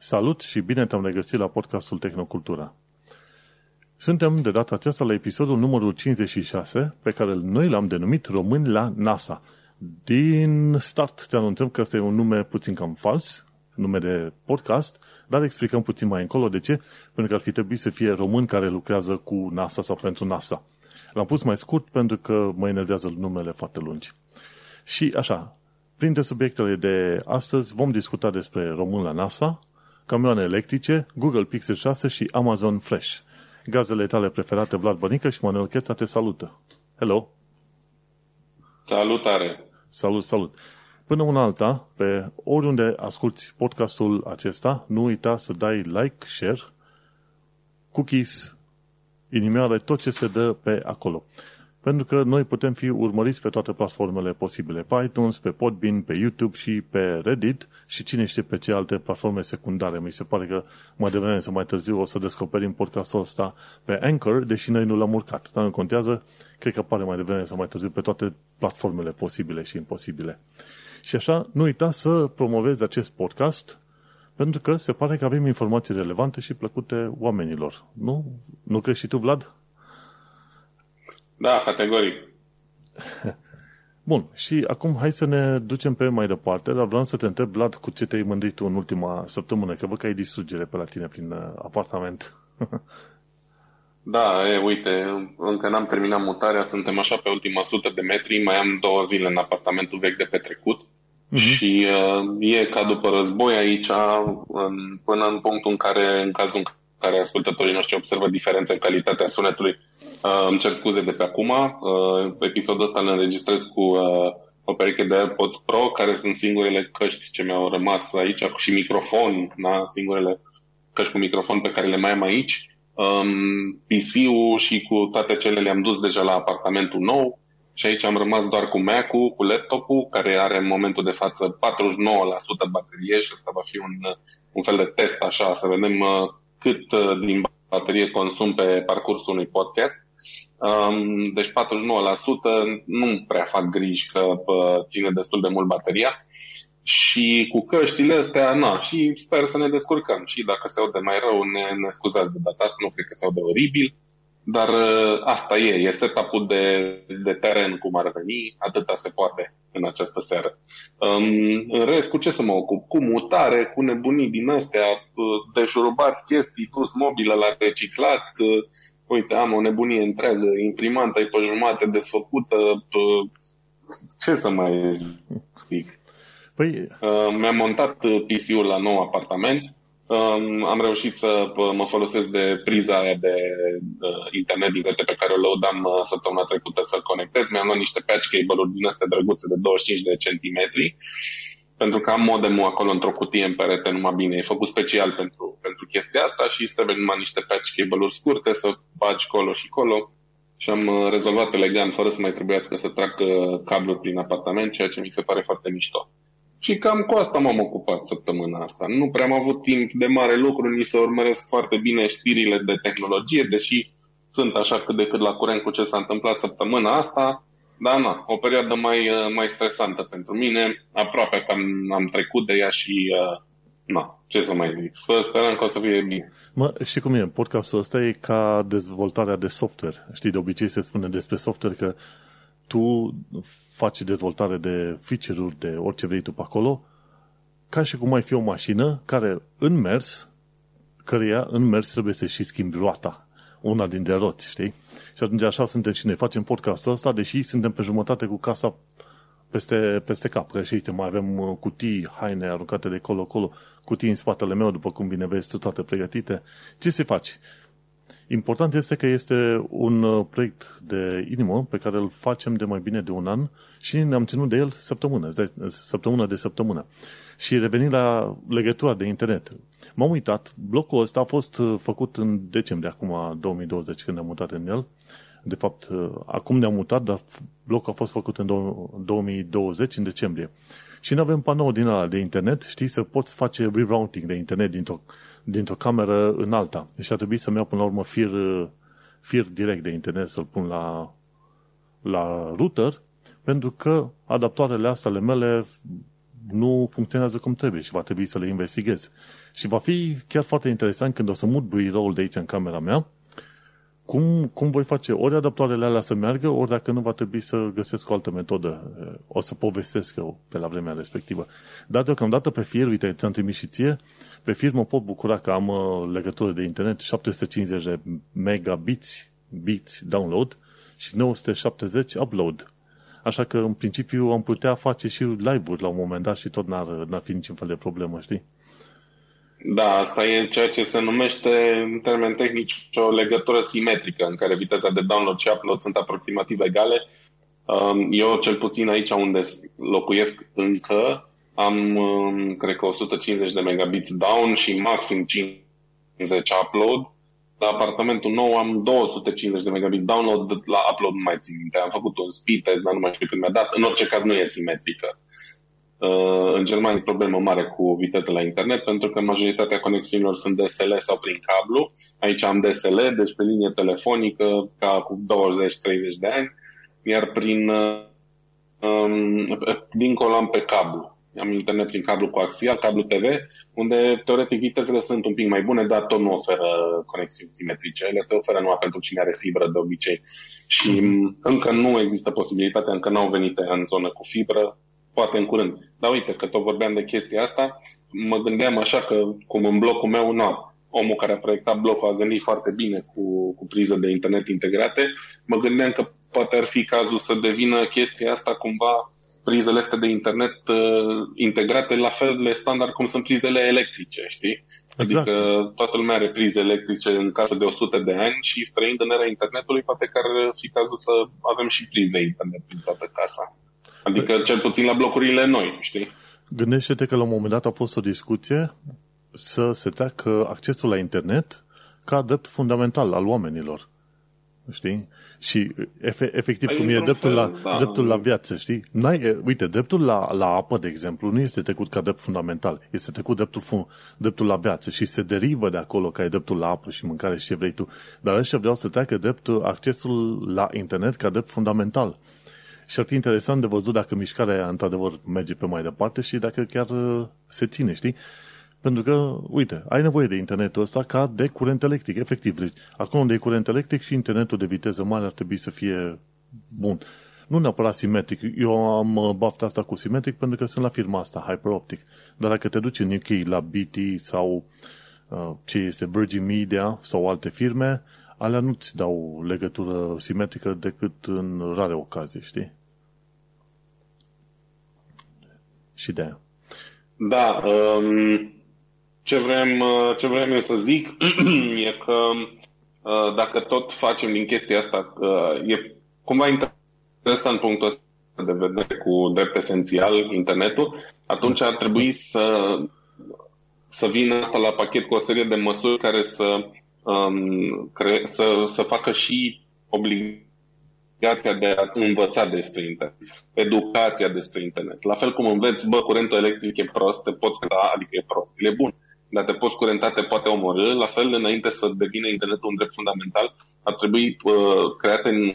Salut și bine te-am regăsit la podcastul Tehnocultura. Suntem de data aceasta la episodul numărul 56, pe care noi l-am denumit Români la NASA. Din start te anunțăm că ăsta e un nume puțin cam fals, nume de podcast, dar explicăm puțin mai încolo de ce, pentru că ar fi trebuit să fie român care lucrează cu NASA sau pentru NASA. L-am pus mai scurt pentru că mă enervează numele foarte lungi. Și așa, printre subiectele de astăzi vom discuta despre român la NASA, camioane electrice, Google Pixel 6 și Amazon Flash. Gazele tale preferate, Vlad Bănică și Manuel Cheța te salută. Hello! Salutare! Salut, salut! Până una alta, pe oriunde asculti podcastul acesta, nu uita să dai like, share, cookies, inimioare, tot ce se dă pe acolo. Pentru că noi putem fi urmăriți pe toate platformele posibile, pe iTunes, pe Podbean, pe YouTube și pe Reddit și cine știe pe ce alte platforme secundare. Mi se pare că mai devreme sau mai târziu o să descoperim podcastul ăsta pe Anchor, deși noi nu l-am urcat. Dar nu contează, cred că apare mai devreme sau mai târziu pe toate platformele posibile și imposibile. Și așa, nu uita să promovezi acest podcast pentru că se pare că avem informații relevante și plăcute oamenilor. Nu? Nu crezi și tu, Vlad? Da, categoric. Bun, și acum hai să ne ducem pe mai departe, dar vreau să te întreb, Vlad, cu ce te-ai mândrit tu în ultima săptămână, că văd că ai distrugere pe la tine prin uh, apartament. da, e, uite, încă n-am terminat mutarea, suntem așa pe ultima sută de metri, mai am două zile în apartamentul vechi de petrecut uh-huh. și uh, e ca după război aici, în, până în punctul în care, în cazul în care ascultătorii noștri observă diferențe în calitatea sunetului, Uh, îmi cer scuze de pe acum. Uh, episodul ăsta îl înregistrez cu uh, o pereche de AirPods Pro, care sunt singurele căști ce mi-au rămas aici, și microfon, da? singurele căști cu microfon pe care le mai am aici. Um, PC-ul și cu toate cele le-am dus deja la apartamentul nou și aici am rămas doar cu Mac-ul, cu laptopul, care are în momentul de față 49% baterie și asta va fi un, un fel de test așa, să vedem uh, cât uh, din baterie consum pe parcursul unui podcast. Um, deci 49% nu prea fac griji că uh, ține destul de mult bateria. Și cu căștile astea, na, și sper să ne descurcăm. Și dacă se aude mai rău, ne, ne scuzați de data asta, nu cred că se aude oribil. Dar uh, asta e, e setup-ul de, de teren cum ar veni, atâta se poate în această seară. Um, în rest, cu ce să mă ocup? Cu mutare, cu nebunii din astea, uh, de șurubat chestii, dus mobilă la reciclat, uh, uite, am o nebunie întreagă, imprimanta e pe jumate desfăcută, uh, ce să mai zic? Păi... Uh, mi-am montat uh, PC-ul la nou apartament, Um, am reușit să mă folosesc de priza aia de uh, internet din pe care o lăudam uh, săptămâna trecută să conectez. Mi-am luat niște patch cable-uri din astea drăguțe de 25 de centimetri pentru că am modemul acolo într-o cutie în perete numai bine. E făcut special pentru, pentru chestia asta și îți trebuie numai niște patch cable-uri scurte să bagi colo și colo și am uh, rezolvat elegant fără să mai trebuiască să trag uh, cabluri prin apartament, ceea ce mi se pare foarte mișto. Și cam cu asta m-am ocupat săptămâna asta. Nu prea am avut timp de mare lucru, nici să urmăresc foarte bine știrile de tehnologie, deși sunt așa cât de cât la curent cu ce s-a întâmplat săptămâna asta. Dar na, o perioadă mai, uh, mai stresantă pentru mine. Aproape că am, am trecut de ea și uh, na, ce să mai zic. Să sperăm că o să fie bine. Mă, știi cum e? Podcastul ăsta e ca dezvoltarea de software. Știi, de obicei se spune despre software că tu faci dezvoltare de feature-uri, de orice vrei tu pe acolo, ca și cum ai fi o mașină care în mers, căreia în mers trebuie să și schimbi roata, una dintre roți, știi? Și atunci așa suntem și noi. Facem podcastul ăsta, deși suntem pe jumătate cu casa peste, peste cap. Că și uite, mai avem uh, cutii, haine aruncate de colo-colo, cutii în spatele meu, după cum bine vezi, tu toate pregătite. Ce se faci? Important este că este un uh, proiect de inimă pe care îl facem de mai bine de un an și ne-am ținut de el săptămână, săptămână de săptămână. Și revenind la legătura de internet, m-am uitat, blocul ăsta a fost uh, făcut în decembrie, acum 2020, când ne-am mutat în el. De fapt, uh, acum ne-am mutat, dar blocul a fost făcut în 2020, în decembrie. Și nu avem panou din ala de internet, știi, să poți face rerouting de internet dintr-o dintr-o cameră în alta. Deci ar trebui să-mi iau până la urmă fir, fir direct de internet să-l pun la, la router, pentru că adaptoarele astea ale mele nu funcționează cum trebuie și va trebui să le investighez. Și va fi chiar foarte interesant când o să mut biroul de aici în camera mea, cum, cum voi face ori adaptoarele alea să meargă, ori dacă nu va trebui să găsesc o altă metodă. O să povestesc eu pe la vremea respectivă. Dar deocamdată pe fir, uite, ți-am trimis și ție, pe fir mă pot bucura că am uh, legătură de internet 750 de megabits bits download și 970 upload. Așa că, în principiu, am putea face și live-uri la un moment dat și tot n-ar, n-ar fi niciun fel de problemă, știi? Da, asta e ceea ce se numește, în termeni tehnici, o legătură simetrică, în care viteza de download și upload sunt aproximativ egale. Um, eu, cel puțin aici unde locuiesc încă, am, um, cred că 150 de megabits down și maxim 50 upload la apartamentul nou am 250 de megabits download, la upload nu mai țin minte. Am făcut un speed test, dar nu mai știu când mi-a dat. În orice caz nu e simetrică. Uh, în Germania e problemă mare cu viteza la internet pentru că majoritatea conexiunilor sunt DSL sau prin cablu. Aici am DSL, deci pe linie telefonică ca cu 20-30 de ani, iar prin uh, um, dincolo am pe cablu am internet prin cablu coaxial, cablu TV, unde teoretic vitezele sunt un pic mai bune, dar tot nu oferă conexiuni simetrice. Ele se oferă numai pentru cine are fibră de obicei. Și încă nu există posibilitatea, încă n-au venit în zonă cu fibră, poate în curând. Dar uite, că tot vorbeam de chestia asta, mă gândeam așa că, cum în blocul meu, nu, omul care a proiectat blocul a gândit foarte bine cu, cu priză de internet integrate, mă gândeam că poate ar fi cazul să devină chestia asta cumva prizele astea de internet uh, integrate la fel de standard cum sunt prizele electrice, știi? Exact. Adică toată lumea are prize electrice în casă de 100 de ani și trăind în era internetului, poate că ar fi cazul să avem și prize internet în toată casa. Adică păi- cel puțin la blocurile noi, știi? Gândește-te că la un moment dat a fost o discuție să se treacă accesul la internet ca drept fundamental al oamenilor. Știi? Și efe, efectiv, cum e dreptul, la, da. dreptul la viață, știi? N-ai, uite, dreptul la, la apă, de exemplu, nu este trecut ca drept fundamental. Este trecut dreptul, fun, dreptul la viață și se derivă de acolo ca e dreptul la apă și mâncare și ce vrei tu. Dar ăștia vreau să treacă dreptul, accesul la internet ca drept fundamental. Și ar fi interesant de văzut dacă mișcarea aia într-adevăr merge pe mai departe și dacă chiar uh, se ține, știi? Pentru că, uite, ai nevoie de internetul ăsta ca de curent electric, efectiv. Deci, acolo unde e curent electric și internetul de viteză mare ar trebui să fie bun. Nu neapărat simetric. Eu am uh, bafta asta cu simetric pentru că sunt la firma asta, HyperOptic. Dar dacă te duci în UK la BT sau uh, ce este Virgin Media sau alte firme, alea nu-ți dau legătură simetrică decât în rare ocazii, știi? Și de aia. Da, um, ce vrem, uh, ce vrem eu să zic e că uh, dacă tot facem din chestia asta, uh, e cumva interesant punctul ăsta de vedere cu drept esențial, internetul, atunci ar trebui să, să vină asta la pachet cu o serie de măsuri care să, um, cre- să, să facă și obligația de a învăța despre internet, educația despre internet. La fel cum înveți, bă, curentul electric e prost, te poți da, adică e prost, e bun dar te poți curenta, te poate omorâ. La fel, înainte să devină internetul un drept fundamental, ar trebui uh, create un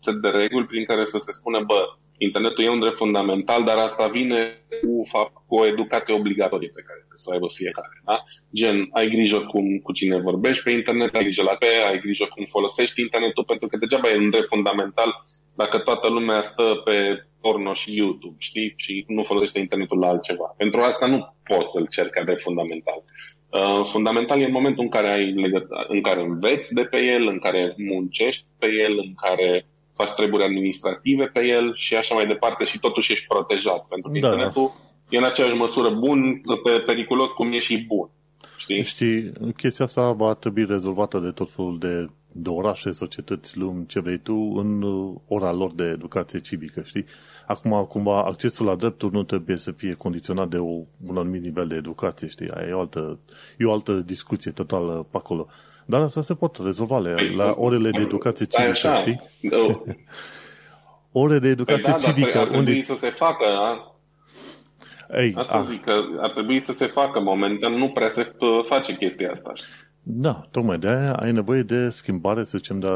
set de reguli prin care să se spune, bă, internetul e un drept fundamental, dar asta vine cu, fapt, cu o educație obligatorie pe care trebuie să o aibă fiecare. Da? Gen, ai grijă cum, cu cine vorbești pe internet, ai grijă la pe, ai grijă cum folosești internetul, pentru că degeaba e un drept fundamental dacă toată lumea stă pe porno și YouTube, știi? Și nu folosește internetul la altceva. Pentru asta nu poți să-l cer ca drept fundamental. Uh, fundamental e în momentul în care ai legăt- în care înveți de pe el, în care muncești pe el, în care faci treburi administrative pe el și așa mai departe și totuși ești protejat. Pentru că da. internetul e în aceeași măsură bun, pe periculos cum e și bun. Știi? Știi, chestia asta va trebui rezolvată de tot felul de de orașe, societăți, lumi, ce vrei tu, în uh, ora lor de educație civică, știi? Acum, cumva, accesul la drepturi nu trebuie să fie condiționat de o, un anumit nivel de educație, știi? Aia e o altă, e o altă discuție totală pe acolo. Dar asta se pot rezolva la, la orele de educație civică, așa. știi? Ore de educație păi da, civică. Ar trebui unde... să se facă, da? Ei, Asta a... zic, că ar trebui să se facă. Momentan nu prea se face chestia asta. Știi? Da, tocmai de aia ai nevoie de schimbare, să zicem, de,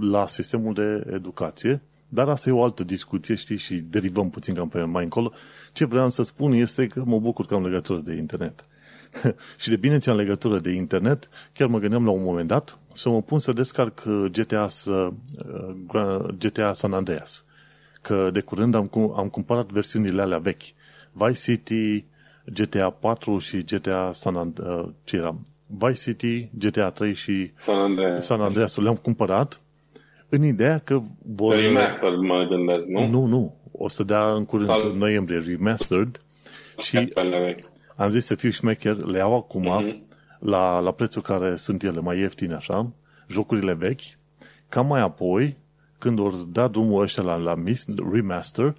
la sistemul de educație, Dar asta e o altă discuție, știi, și derivăm puțin cam pe mai încolo. Ce vreau să spun este că mă bucur că am legătură de internet. și de bine ce am legătură de internet, chiar mă gândeam la un moment dat să mă pun să descarc GTA, GTA San Andreas. Că de curând am, am cumpărat versiunile alea vechi. Vice City, GTA 4 și GTA San Andreas, ce era? Vice City, GTA 3 și San Andreas. San Andreas le-am cumpărat în ideea că vor... Remastered mă gândesc, nu? Nu, nu. O să dea în curând, Sau... în noiembrie, remastered. Și am zis să fiu șmecher, le iau acum uh-huh. la, la prețul care sunt ele mai ieftine, așa, jocurile vechi, ca mai apoi, când or da drumul ăștia la, la remaster,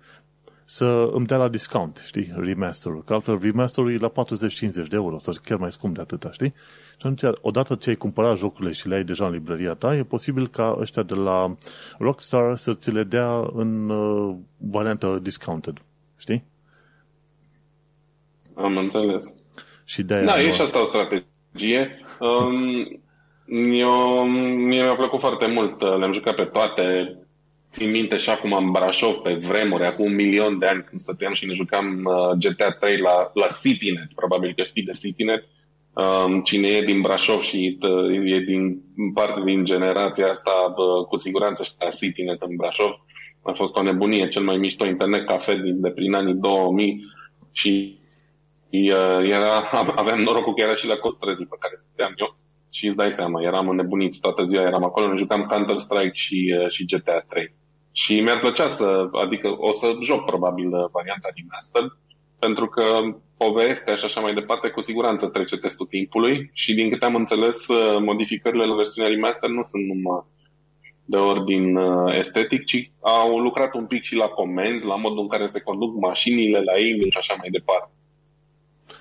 să îmi dea la discount, știi, remasterul. Că altfel remasterul e la 40-50 de euro, sau chiar mai scump de atâta, știi? Și atunci, odată ce ai cumpărat jocurile și le ai deja în librăria ta, e posibil ca ăștia de la Rockstar să ți le dea în uh, variantă discounted, știi? Am înțeles. Și de da, e și asta o strategie. Um, eu, mie mi-a plăcut foarte mult. Le-am jucat pe toate. Țin minte și acum în Brașov, pe vremuri, acum un milion de ani, când stăteam și ne jucam uh, GTA 3 la, la CityNet. Probabil că știi de CityNet. Um, cine e din Brașov și uh, e din parte din generația asta, uh, cu siguranță știa CityNet în Brașov. A fost o nebunie, cel mai mișto internet cafe din, de prin anii 2000 și era, aveam norocul că era și la Costrăzii pe care stăteam eu și îți dai seama, eram înnebuniți toată ziua, eram acolo, ne jucam Counter-Strike și, uh, și GTA 3. Și mi-ar plăcea să, adică o să joc probabil uh, varianta remastered, pentru că povestea și așa mai departe cu siguranță trece testul timpului și din câte am înțeles, uh, modificările la versiunea remaster nu sunt numai de ordin estetic, ci au lucrat un pic și la comenzi, la modul în care se conduc mașinile la ei și așa mai departe.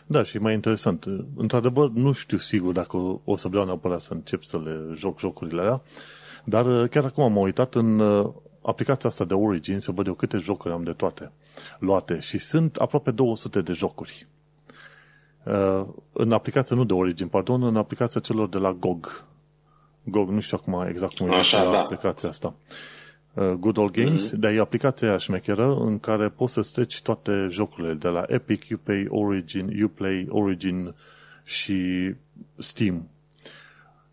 Da, și mai interesant. Într-adevăr, nu știu sigur dacă o să vreau neapărat să încep să le joc jocurile alea, dar uh, chiar acum am uitat în uh, aplicația asta de Origin să văd eu câte jocuri am de toate luate și sunt aproape 200 de jocuri. Uh, în aplicația, nu de Origin, pardon, în aplicația celor de la GOG. GOG, nu știu acum exact cum e da. aplicația asta. Uh, Good Old Games, mm-hmm. dar e aplicația șmecheră în care poți să strici toate jocurile de la Epic, Uplay, Origin, Uplay, Origin și Steam.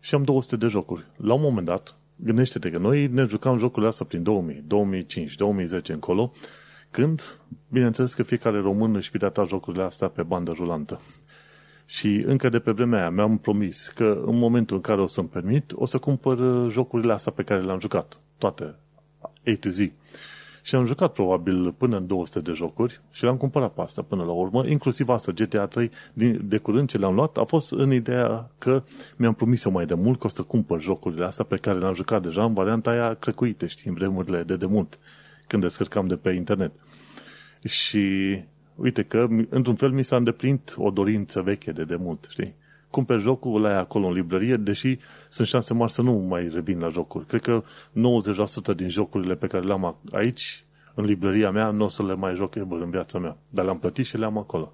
Și am 200 de jocuri. La un moment dat, gândește-te că noi ne jucam jocurile astea prin 2000, 2005, 2010 încolo, când, bineînțeles că fiecare român își pirata jocurile astea pe bandă rulantă. Și încă de pe vremea aia mi-am promis că în momentul în care o să-mi permit, o să cumpăr uh, jocurile astea pe care le-am jucat. Toate, a to Z. Și am jucat probabil până în 200 de jocuri și le-am cumpărat pe asta până la urmă, inclusiv asta, GTA 3, din, de curând ce le-am luat, a fost în ideea că mi-am promis eu mai de mult că o să cumpăr jocurile astea pe care le-am jucat deja în varianta aia crecuite, știi, în vremurile de demult, când descărcam de pe internet. Și uite că, într-un fel, mi s-a îndeplinit o dorință veche de demult, știi? Cumperi jocul, la acolo în librărie, deși sunt șanse mari să nu mai revin la jocuri. Cred că 90% din jocurile pe care le-am aici, în librăria mea, nu o să le mai joc ever în viața mea. Dar le-am plătit și le-am acolo.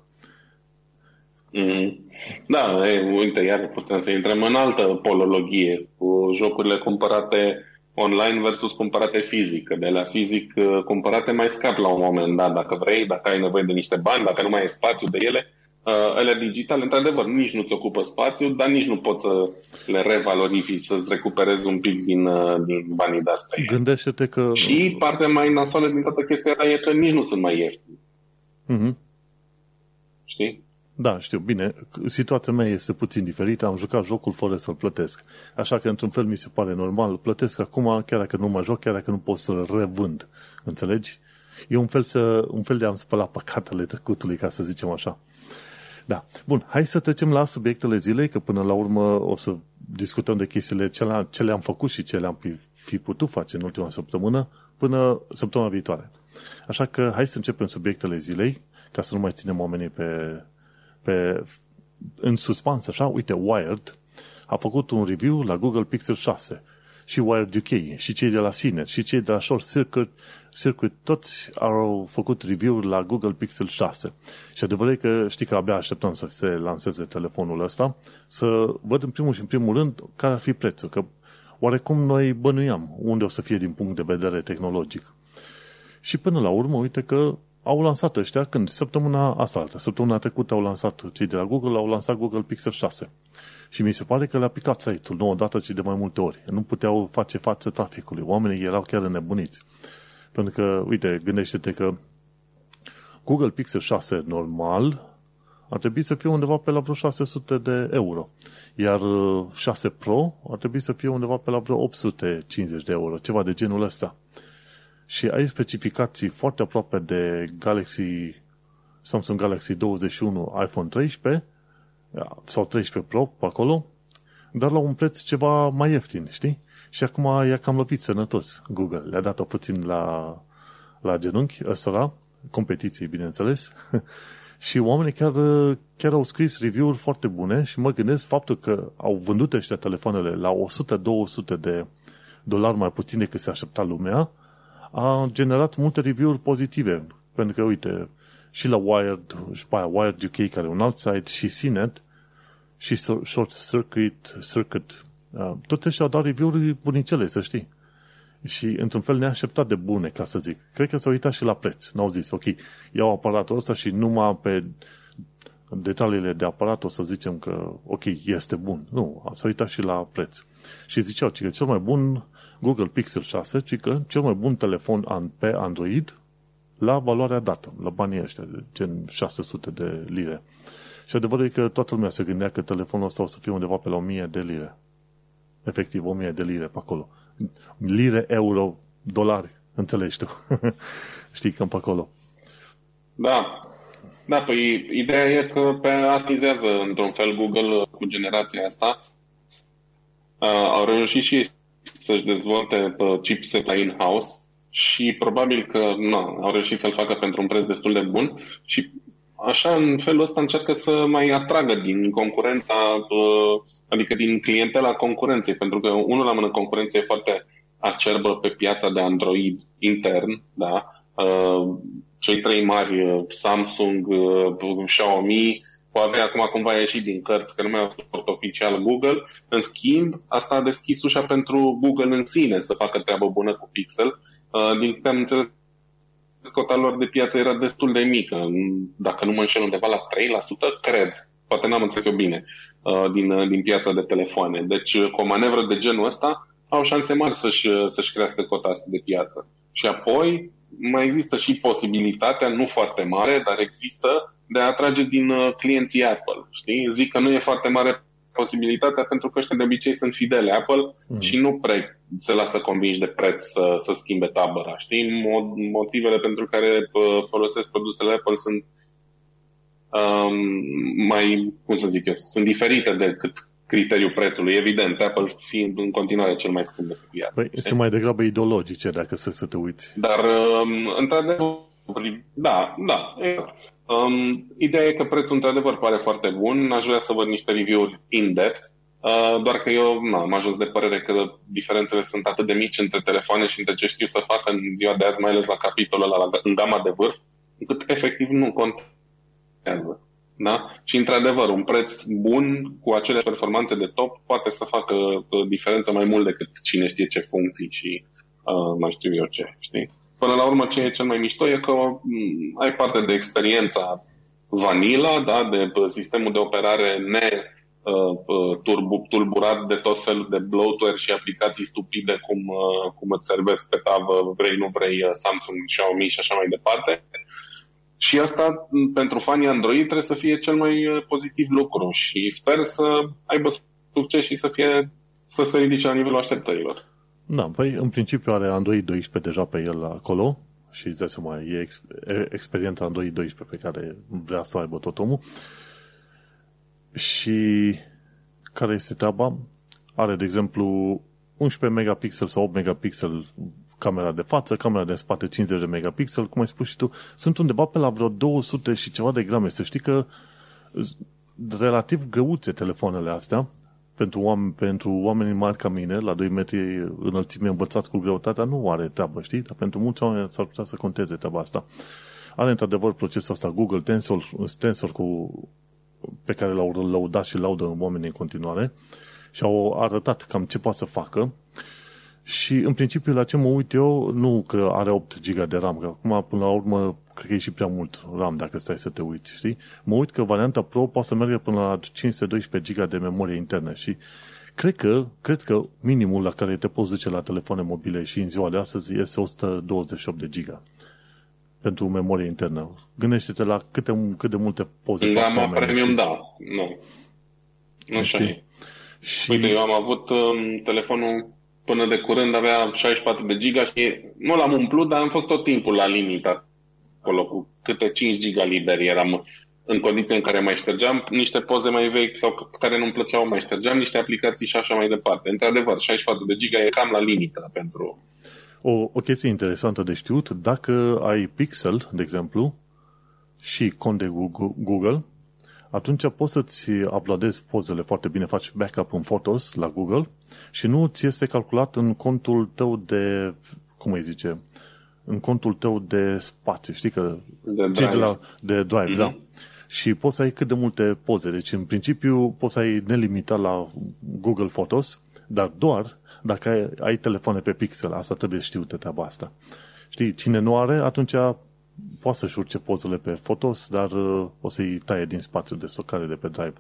Mm. Da, e, uite, iar putem să intrăm în altă polologie cu jocurile cumpărate online versus cumpărate fizic. De la fizic uh, cumpărate mai scap la un moment dat, dacă vrei, dacă ai nevoie de niște bani, dacă nu mai ai spațiu de ele, uh, ele digitale, într-adevăr, nici nu-ți ocupă spațiu, dar nici nu poți să le revalorifici, să-ți recuperezi un pic din, uh, din banii de asta. Gândește-te că... Și partea mai nasoală din toată chestia asta e că nici nu sunt mai ieftini. Mm-hmm. Știi? Da, știu, bine, situația mea este puțin diferită, am jucat jocul fără să-l plătesc. Așa că, într-un fel, mi se pare normal, plătesc acum, chiar dacă nu mă joc, chiar dacă nu pot să-l revând. Înțelegi? E un fel, să, un fel de a-mi spăla păcatele trecutului, ca să zicem așa. Da. Bun, hai să trecem la subiectele zilei, că până la urmă o să discutăm de chestiile ce, ce le-am făcut și ce le-am fi putut face în ultima săptămână până săptămâna viitoare. Așa că hai să începem subiectele zilei, ca să nu mai ținem oamenii pe, pe, în suspans, așa. Uite, Wired a făcut un review la Google Pixel 6 și Wired UK, și cei de la Cine, și cei de la Short Circuit, Circuit, toți au făcut review la Google Pixel 6. Și adevărat că știi că abia așteptăm să se lanseze telefonul ăsta, să văd în primul și în primul rând care ar fi prețul, că oarecum noi bănuiam unde o să fie din punct de vedere tehnologic. Și până la urmă, uite că au lansat ăștia când? Săptămâna asta, săptămâna trecută au lansat cei de la Google, au lansat Google Pixel 6. Și mi se pare că le-a picat site-ul, nu odată, ci de mai multe ori. Nu puteau face față traficului. Oamenii erau chiar nebuniți. Pentru că, uite, gândește-te că Google Pixel 6 normal ar trebui să fie undeva pe la vreo 600 de euro. Iar 6 uh, Pro ar trebui să fie undeva pe la vreo 850 de euro, ceva de genul ăsta. Și ai specificații foarte aproape de Galaxy Samsung Galaxy 21 iPhone 13 sau 13 Pro pe acolo, dar la un preț ceva mai ieftin, știi? Și acum i-a cam lovit sănătos Google. Le-a dat-o puțin la, la genunchi ăsta, competiției, bineînțeles, și oamenii chiar, chiar au scris review-uri foarte bune și mă gândesc faptul că au vândut ăștia telefoanele la 100-200 de dolari mai puțin decât se aștepta lumea, a generat multe review-uri pozitive. Pentru că, uite, și la Wired, și pe aia Wired UK, care e un alt site, și CNET, și Short Circuit, Circuit, toți ăștia au dat review-uri bunicele, să știi. Și, într-un fel, neașteptat de bune, ca să zic. Cred că s-au uitat și la preț. N-au zis, ok, iau aparatul ăsta și numai pe detaliile de aparat o să zicem că, ok, este bun. Nu, s-au uitat și la preț. Și ziceau că cel mai bun Google Pixel 6, ci că cel mai bun telefon pe Android la valoarea dată, la banii ăștia, gen 600 de lire. Și adevărul e că toată lumea se gândea că telefonul ăsta o să fie undeva pe la 1000 de lire. Efectiv, 1000 de lire pe acolo. Lire, euro, dolari, înțelegi tu. Știi, cam pe acolo. Da. Da, păi ideea e că pe asta mizează într-un fel Google cu generația asta. Uh, au reușit și să-și dezvolte chipset la in-house și probabil că na, au reușit să-l facă pentru un preț destul de bun și așa în felul ăsta încearcă să mai atragă din concurența, adică din clientela concurenței, pentru că unul la mână concurența e foarte acerbă pe piața de Android intern, da? Cei trei mari, Samsung, Xiaomi, Huawei acum cumva a ieșit din cărți, că nu mai au oficial Google. În schimb, asta a deschis ușa pentru Google în sine să facă treabă bună cu Pixel. Uh, din câte am înțeles, cota lor de piață era destul de mică. Dacă nu mă înșel undeva la 3%, cred. Poate n-am înțeles eu bine uh, din, uh, din piața de telefoane. Deci, cu o manevră de genul ăsta, au șanse mari să-și, să-și crească cota asta de piață. Și apoi, mai există și posibilitatea, nu foarte mare, dar există, de a atrage din uh, clienții Apple. Știi? Zic că nu e foarte mare posibilitatea pentru că ăștia de obicei sunt fidele Apple mm. și nu prea se lasă convinși de preț să, să schimbe tabăra. Știi? Motivele pentru care uh, folosesc produsele Apple sunt um, mai, cum să zic eu, sunt diferite decât criteriul prețului, evident, Apple fiind în continuare cel mai scump de pe piață. Păi, sunt mai degrabă ideologice, dacă să, să te uiți. Dar, um, într-adevăr, da, da, Um, ideea e că prețul într-adevăr pare foarte bun. Aș vrea să văd niște review-uri in-depth. Uh, doar că eu na, am ajuns de părere că diferențele sunt atât de mici între telefoane și între ce știu să facă în ziua de azi, mai ales la capitolul ăla, în gama de vârf, încât efectiv nu contează. Da? Și într-adevăr, un preț bun cu acele performanțe de top poate să facă uh, diferența mai mult decât cine știe ce funcții și uh, mai știu eu ce, știi? Până la urmă, ce e cel mai mișto e că mm, ai parte de experiența vanilla, da, de sistemul de operare ne uh, tulburat de tot felul de bloatware și aplicații stupide cum, uh, cum îți servesc pe tavă, vrei, nu vrei, uh, Samsung, Xiaomi și așa mai departe. Și asta, mm, pentru fanii Android, trebuie să fie cel mai pozitiv lucru și sper să aibă succes și să fie să se ridice la nivelul așteptărilor. Da, păi în principiu are Android 12 deja pe el acolo și îți dai seama, e ex- experiența Android 12 pe care vrea să aibă tot omul. Și care este treaba? Are, de exemplu, 11 megapixel sau 8 megapixel camera de față, camera de spate 50 de megapixel, cum ai spus și tu, sunt undeva pe la vreo 200 și ceva de grame. Să știi că relativ greuțe telefoanele astea pentru, oameni, pentru oamenii mari ca mine, la 2 metri înălțime învățați cu greutatea, nu are treabă, știi? Dar pentru mulți oameni s-ar putea să conteze treaba asta. Are într-adevăr procesul ăsta Google Tensor, Tensor cu, pe care l-au lăudat și laudă oamenii în continuare și au arătat cam ce poate să facă Și în principiu la ce mă uit eu, nu că are 8 GB de RAM, că acum până la urmă cred că e și prea mult RAM dacă stai să te uiți, știi? Mă uit că varianta Pro poate să meargă până la 512 GB de memorie internă și cred că, cred că minimul la care te poți duce la telefoane mobile și în ziua de astăzi este 128 de GB pentru memorie internă. Gândește-te la câte, cât de multe poze da, fac oamenii. premium, da. Nu. Așa știi? e. Și... Uite, eu am avut um, telefonul până de curând avea 64 de giga și nu l-am umplut, dar am fost tot timpul la limită acolo cu câte 5 giga liberi eram în condiții în care mai ștergeam niște poze mai vechi sau care nu-mi plăceau, mai ștergeam niște aplicații și așa mai departe. Într-adevăr, 64 de giga e cam la limită pentru... O, o chestie interesantă de știut, dacă ai Pixel, de exemplu, și cont de Google, atunci poți să-ți uploadezi pozele foarte bine, faci backup în Photos la Google și nu ți este calculat în contul tău de, cum îi zice, în contul tău de spațiu, știi că de drive, de, la, de drive mm-hmm. da. Și poți să ai cât de multe poze. Deci, în principiu, poți să ai nelimitat la Google Photos, dar doar dacă ai, ai telefoane pe pixel. Asta trebuie știută treaba asta. Știi, cine nu are, atunci poate să-și urce pozele pe Photos, dar uh, o să-i taie din spațiul de stocare de pe Drive.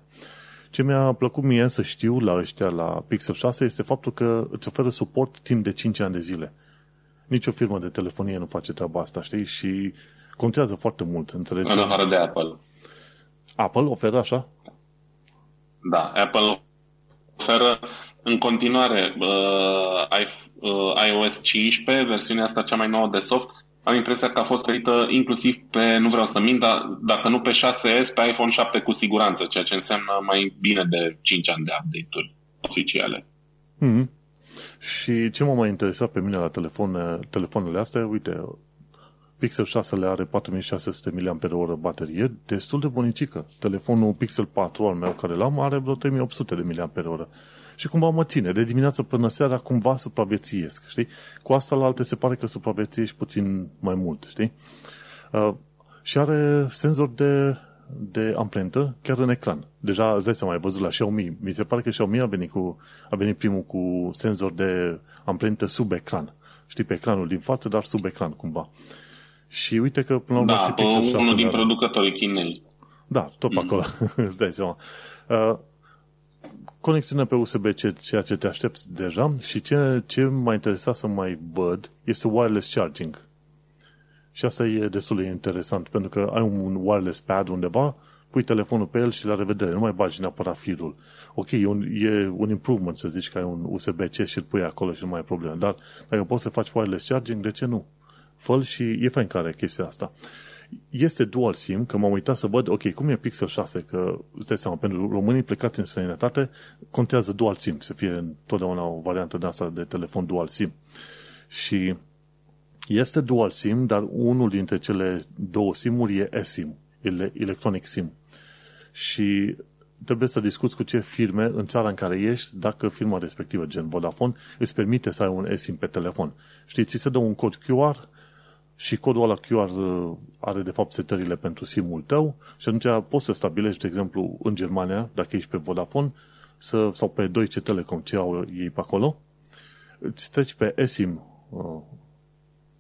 Ce mi-a plăcut mie să știu la ăștia, la Pixel 6, este faptul că îți oferă suport timp de 5 ani de zile. Nici o firmă de telefonie nu face treaba asta, știi? Și contează foarte mult, înțelegi? În afară de Apple. Apple oferă așa? Da, Apple oferă în continuare uh, uh iOS 15, versiunea asta cea mai nouă de soft, am impresia că a fost trăită inclusiv pe, nu vreau să mint, dar dacă nu pe 6S, pe iPhone 7 cu siguranță, ceea ce înseamnă mai bine de 5 ani de update-uri oficiale. Mm-hmm. Și ce m-a mai interesat pe mine la telefone, telefoanele astea, uite, Pixel 6 le are 4600 mAh baterie, destul de bunicică. Telefonul Pixel 4 al meu care l-am are vreo 3800 de mAh și cumva mă ține. De dimineață până seara cumva supraviețuiesc, știi? Cu asta la alte se pare că supraviețuiești puțin mai mult, știi? Uh, și are senzor de, de amprentă chiar în ecran. Deja, îți dai seama, ai văzut la Xiaomi. Mi se pare că Xiaomi a venit, cu, a venit primul cu senzor de amprentă sub ecran. Știi, pe ecranul din față, dar sub ecran, cumva. Și uite că până la urmă da, și Pixel 6 unul din producătorii chinezi. Da, tot mm. acolo, îți dai seama. Uh, conexiune pe USB, ceea ce te aștepți deja și ce, ce m-a interesat să mai văd este wireless charging. Și asta e destul de interesant, pentru că ai un wireless pad undeva, pui telefonul pe el și la revedere, nu mai bagi neapărat firul. Ok, e un, e un improvement să zici că ai un USB-C și îl pui acolo și nu mai ai probleme, dar dacă poți să faci wireless charging, de ce nu? fă și e fain care chestia asta este dual SIM, că m-am uitat să văd, ok, cum e Pixel 6, că îți dai seama, pentru românii plecați în străinătate, contează dual SIM, să fie întotdeauna o variantă de asta de telefon dual SIM. Și este dual SIM, dar unul dintre cele două SIM-uri e eSIM, Electronic SIM. Și trebuie să discuți cu ce firme în țara în care ești, dacă firma respectivă, gen Vodafone, îți permite să ai un eSIM pe telefon. Știi, ți se dă un cod QR, și codul ăla QR uh, are de fapt setările pentru SIM-ul tău și atunci poți să stabilești, de exemplu, în Germania, dacă ești pe Vodafone să, sau pe Deutsche Telekom, ce au ei pe acolo, îți treci pe eSIM, uh,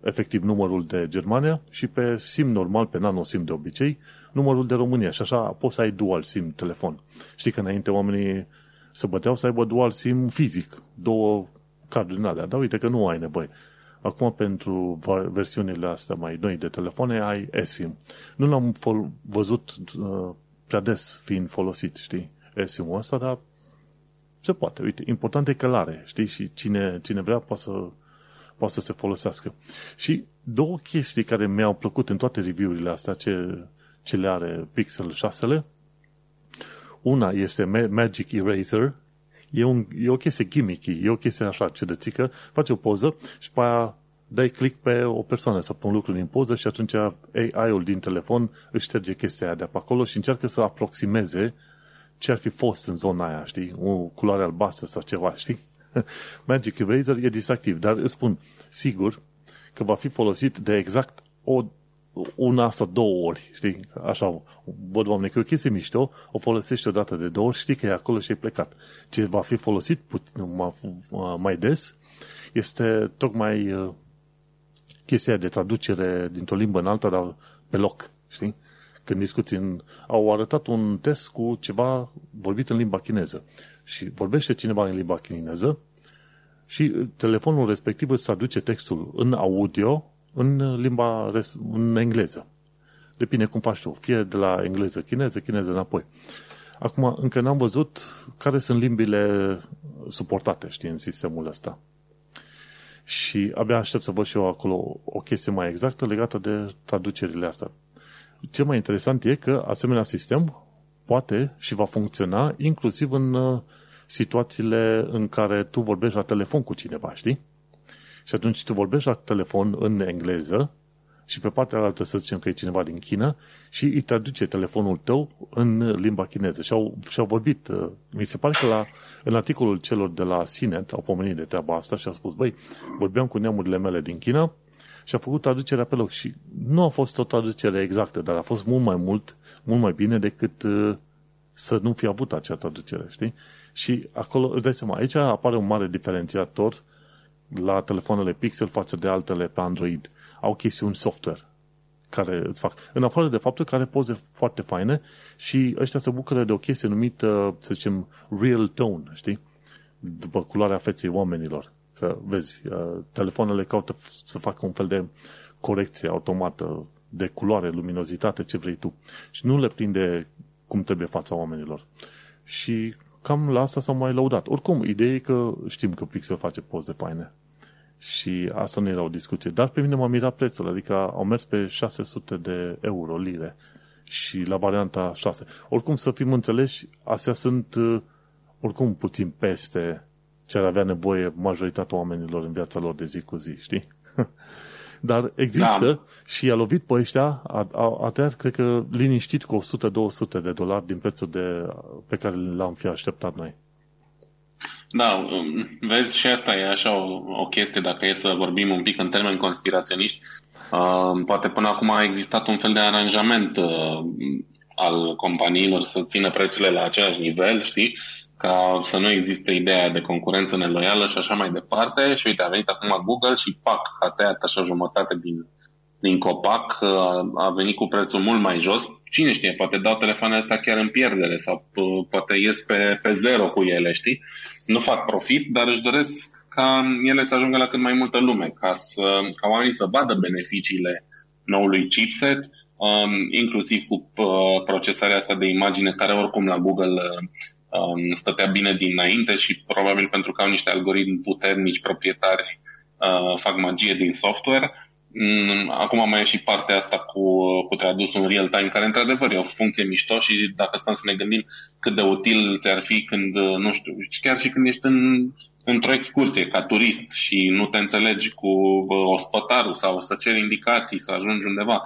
efectiv numărul de Germania și pe SIM normal, pe nano SIM de obicei, numărul de România și așa poți să ai dual SIM telefon. Știi că înainte oamenii se băteau să aibă dual SIM fizic, două carduri din alea, dar uite că nu ai nevoie. Acum, pentru versiunile astea mai noi de telefoane, ai eSIM. Nu l-am fol- văzut uh, prea des fiind folosit, știi, eSIM-ul ăsta, dar se poate. Uite, important e călare, știi, și cine, cine vrea poate să, poate să se folosească. Și două chestii care mi-au plăcut în toate review-urile astea ce, ce le are Pixel 6-le. Una este Magic Eraser, E, un, e o chestie gimmicky, e o chestie așa ciudățică, faci o poză și pe aia dai click pe o persoană să pun lucruri în poză și atunci AI-ul din telefon își șterge chestia aia de pe acolo și încearcă să aproximeze ce ar fi fost în zona aia, știi? O culoare albastră sau ceva, știi? Magic Eraser e distractiv, dar îți spun, sigur că va fi folosit de exact o, una sau două ori, știi? Așa, bă, doamne, că e o chestie mișto, o folosești o dată de două ori, știi că e acolo și e plecat. Ce va fi folosit mai, mai des este tocmai uh, chestia de traducere dintr-o limbă în alta, dar pe loc, știi? Când discuți în... Au arătat un test cu ceva vorbit în limba chineză și vorbește cineva în limba chineză și telefonul respectiv îți traduce textul în audio în limba în engleză. Depinde cum faci tu, fie de la engleză, chineză, chineză înapoi. Acum, încă n-am văzut care sunt limbile suportate, știi, în sistemul ăsta. Și abia aștept să văd și eu acolo o chestie mai exactă legată de traducerile astea. Cel mai interesant e că asemenea sistem poate și va funcționa inclusiv în uh, situațiile în care tu vorbești la telefon cu cineva, știi? Și atunci tu vorbești la telefon în engleză și pe partea altă să zicem că e cineva din China și îi traduce telefonul tău în limba chineză. Și au, și au vorbit, uh, mi se pare că la, în articolul celor de la Sinet au pomenit de treaba asta și au spus, băi, vorbeam cu neamurile mele din China și a făcut traducerea pe loc. Și nu a fost o traducere exactă, dar a fost mult mai mult, mult mai bine decât uh, să nu fi avut acea traducere, știi? Și acolo, îți dai seama, aici apare un mare diferențiator la telefoanele Pixel față de altele pe Android. Au chestiuni software care îți fac. În afară de faptul că are poze foarte faine și ăștia se bucură de o chestie numită, să zicem, real tone, știi? După culoarea feței oamenilor. Că, vezi, uh, telefoanele caută să facă un fel de corecție automată de culoare, luminozitate, ce vrei tu. Și nu le prinde cum trebuie fața oamenilor. Și cam la asta s-au mai laudat. Oricum, ideea e că știm că Pixel face poze faine. Și asta nu era o discuție. Dar pe mine m-a mirat prețul, adică au mers pe 600 de euro, lire. Și la varianta 6. Oricum, să fim înțeleși, astea sunt uh, oricum puțin peste ce ar avea nevoie majoritatea oamenilor în viața lor de zi cu zi, știi? Dar există da. și a lovit pe ăștia, a, a, a tăiat, cred că, liniștit cu 100-200 de dolari din prețul de, pe care l-am fi așteptat noi. Da, um, vezi, și asta e așa o, o chestie, dacă e să vorbim un pic în termeni conspiraționiști. Uh, poate până acum a existat un fel de aranjament uh, al companiilor să țină prețurile la același nivel, știi? Ca să nu existe ideea de concurență neloială și așa mai departe. Și uite, a venit acum Google și pac, a tăiat așa jumătate din, din copac, a venit cu prețul mult mai jos. Cine știe, poate dau telefoanele astea chiar în pierdere sau poate ies pe, pe zero cu ele, știi? Nu fac profit, dar își doresc ca ele să ajungă la cât mai multă lume, ca, să, ca oamenii să vadă beneficiile noului chipset, um, inclusiv cu uh, procesarea asta de imagine care oricum la Google uh, um, stătea bine dinainte și probabil pentru că au niște algoritmi puternici proprietari uh, fac magie din software. Mm, acum mai e și partea asta cu, cu tradusul în real-time, care într-adevăr e o funcție mișto și dacă stăm să ne gândim cât de util ți-ar fi când, uh, nu știu, chiar și când ești în, într-o excursie ca turist și nu te înțelegi cu uh, ospătarul sau să ceri indicații, să ajungi undeva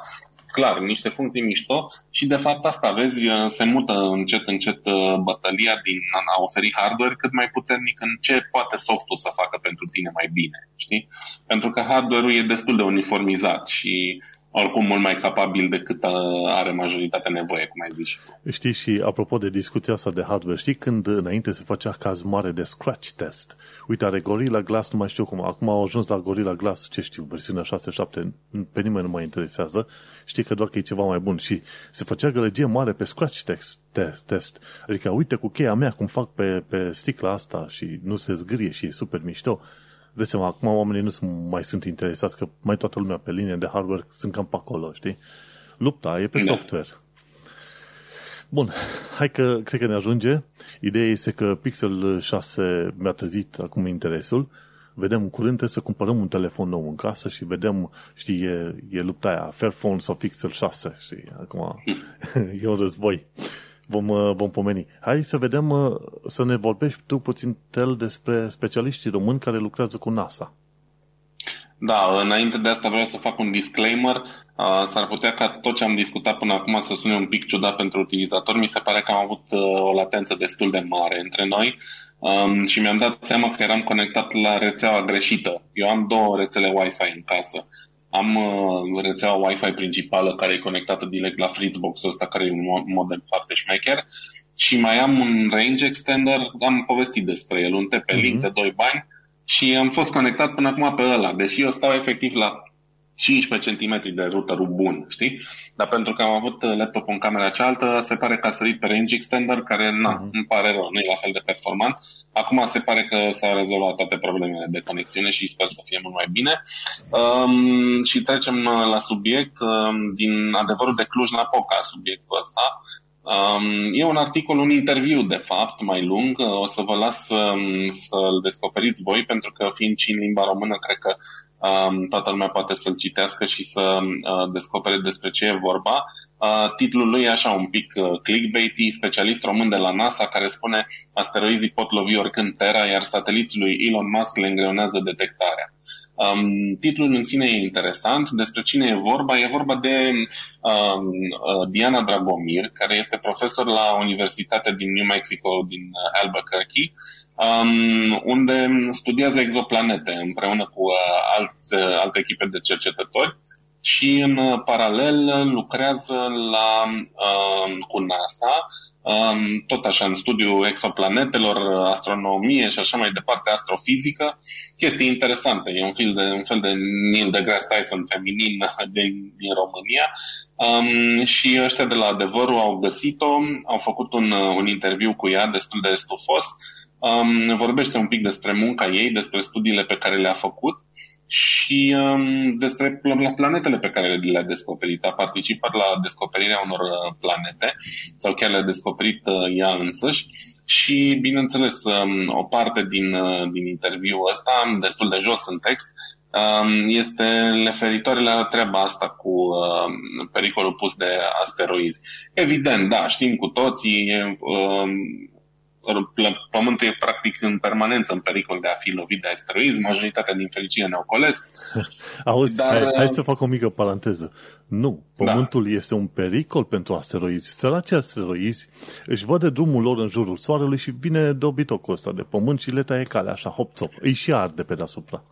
clar, niște funcții mișto și de fapt asta, vezi, se mută încet, încet uh, bătălia din a oferi hardware cât mai puternic în ce poate softul să facă pentru tine mai bine, știi? Pentru că hardware-ul e destul de uniformizat și oricum mult mai capabil decât uh, are majoritatea nevoie, cum ai zis și tu. Știi, și apropo de discuția asta de hardware, știi când înainte se făcea caz mare de scratch test? Uite, are Gorilla Glass, nu mai știu cum, acum au ajuns la Gorilla Glass, ce știu, versiunea 6-7, pe nimeni nu mai interesează, știi că doar că e ceva mai bun și se făcea gălăgie mare pe scratch test, test, test. Adică uite cu cheia mea cum fac pe, pe sticla asta și nu se zgârie și e super mișto de seama, acum oamenii nu sunt, mai sunt interesați, că mai toată lumea pe linie de hardware sunt cam pe acolo, știi? Lupta e pe da. software. Bun, hai că cred că ne ajunge. Ideea este că Pixel 6 mi-a trezit acum interesul. Vedem curând să cumpărăm un telefon nou în casă și vedem, știi, e, e lupta aia, Fairphone sau Pixel 6, știi, acum e un război vom, uh, vom pomeni. Hai să vedem, uh, să ne vorbești tu puțin tel despre specialiștii români care lucrează cu NASA. Da, înainte de asta vreau să fac un disclaimer. Uh, s-ar putea ca tot ce am discutat până acum să sune un pic ciudat pentru utilizator. Mi se pare că am avut o latență destul de mare între noi um, și mi-am dat seama că eram conectat la rețeaua greșită. Eu am două rețele Wi-Fi în casă. Am uh, rețeaua Wi-Fi principală care e conectată direct la Fritzbox-ul ăsta, care e un modem foarte șmecher. Și mai am un range extender, am povestit despre el, un TP-Link mm-hmm. de 2 bani și am fost conectat până acum pe ăla, deși eu stau efectiv la 15 cm de routerul bun, știi? Dar pentru că am avut laptopul în camera cealaltă, se pare că a sărit pe range extender, care, na, uh-huh. îmi pare rău, nu e la fel de performant. Acum se pare că s-au rezolvat toate problemele de conexiune și sper să fie mult mai bine. Um, și trecem la subiect. Um, din adevărul de Cluj-Napoca, subiectul ăsta. Um, e un articol, un interviu, de fapt, mai lung. O să vă las um, să-l descoperiți voi, pentru că fiind și în limba română, cred că um, toată lumea poate să-l citească și să uh, descopere despre ce e vorba. Uh, titlul lui e așa un pic uh, clickbaity, specialist român de la NASA care spune asteroizii pot lovi oricând Terra, iar sateliții lui Elon Musk le îngreunează detectarea. Um, titlul în sine e interesant. Despre cine e vorba? E vorba de um, uh, Diana Dragomir, care este profesor la Universitatea din New Mexico, din uh, Albuquerque, um, unde studiază exoplanete împreună cu uh, alți, uh, alte echipe de cercetători și în uh, paralel lucrează la, uh, cu NASA um, tot așa în studiu exoplanetelor, astronomie și așa mai departe, astrofizică, chestii interesante. E un fel de, un fel de Neil deGrasse Tyson feminin din, din România. Um, și ăștia de la Adevărul au găsit-o, au făcut un, un interviu cu ea destul de stufos, um, vorbește un pic despre munca ei, despre studiile pe care le-a făcut și um, despre planetele pe care le-a descoperit. A participat la descoperirea unor uh, planete sau chiar le-a descoperit uh, ea însăși și, bineînțeles, um, o parte din, uh, din interviul ăsta, destul de jos în text, um, este referitoare la treaba asta cu uh, pericolul pus de asteroizi. Evident, da, știm cu toții, uh, Pământul e practic în permanență în pericol de a fi lovit de asteroizi, majoritatea din fericire ne ocolesc. Auzi, dar... hai, hai să fac o mică paranteză. Nu, Pământul da. este un pericol pentru asteroizi. Săraci asteroizi își văd de drumul lor în jurul Soarelui și vine dobitocul ăsta de pământ și le taie calea așa, hop-top. Îi și arde pe deasupra.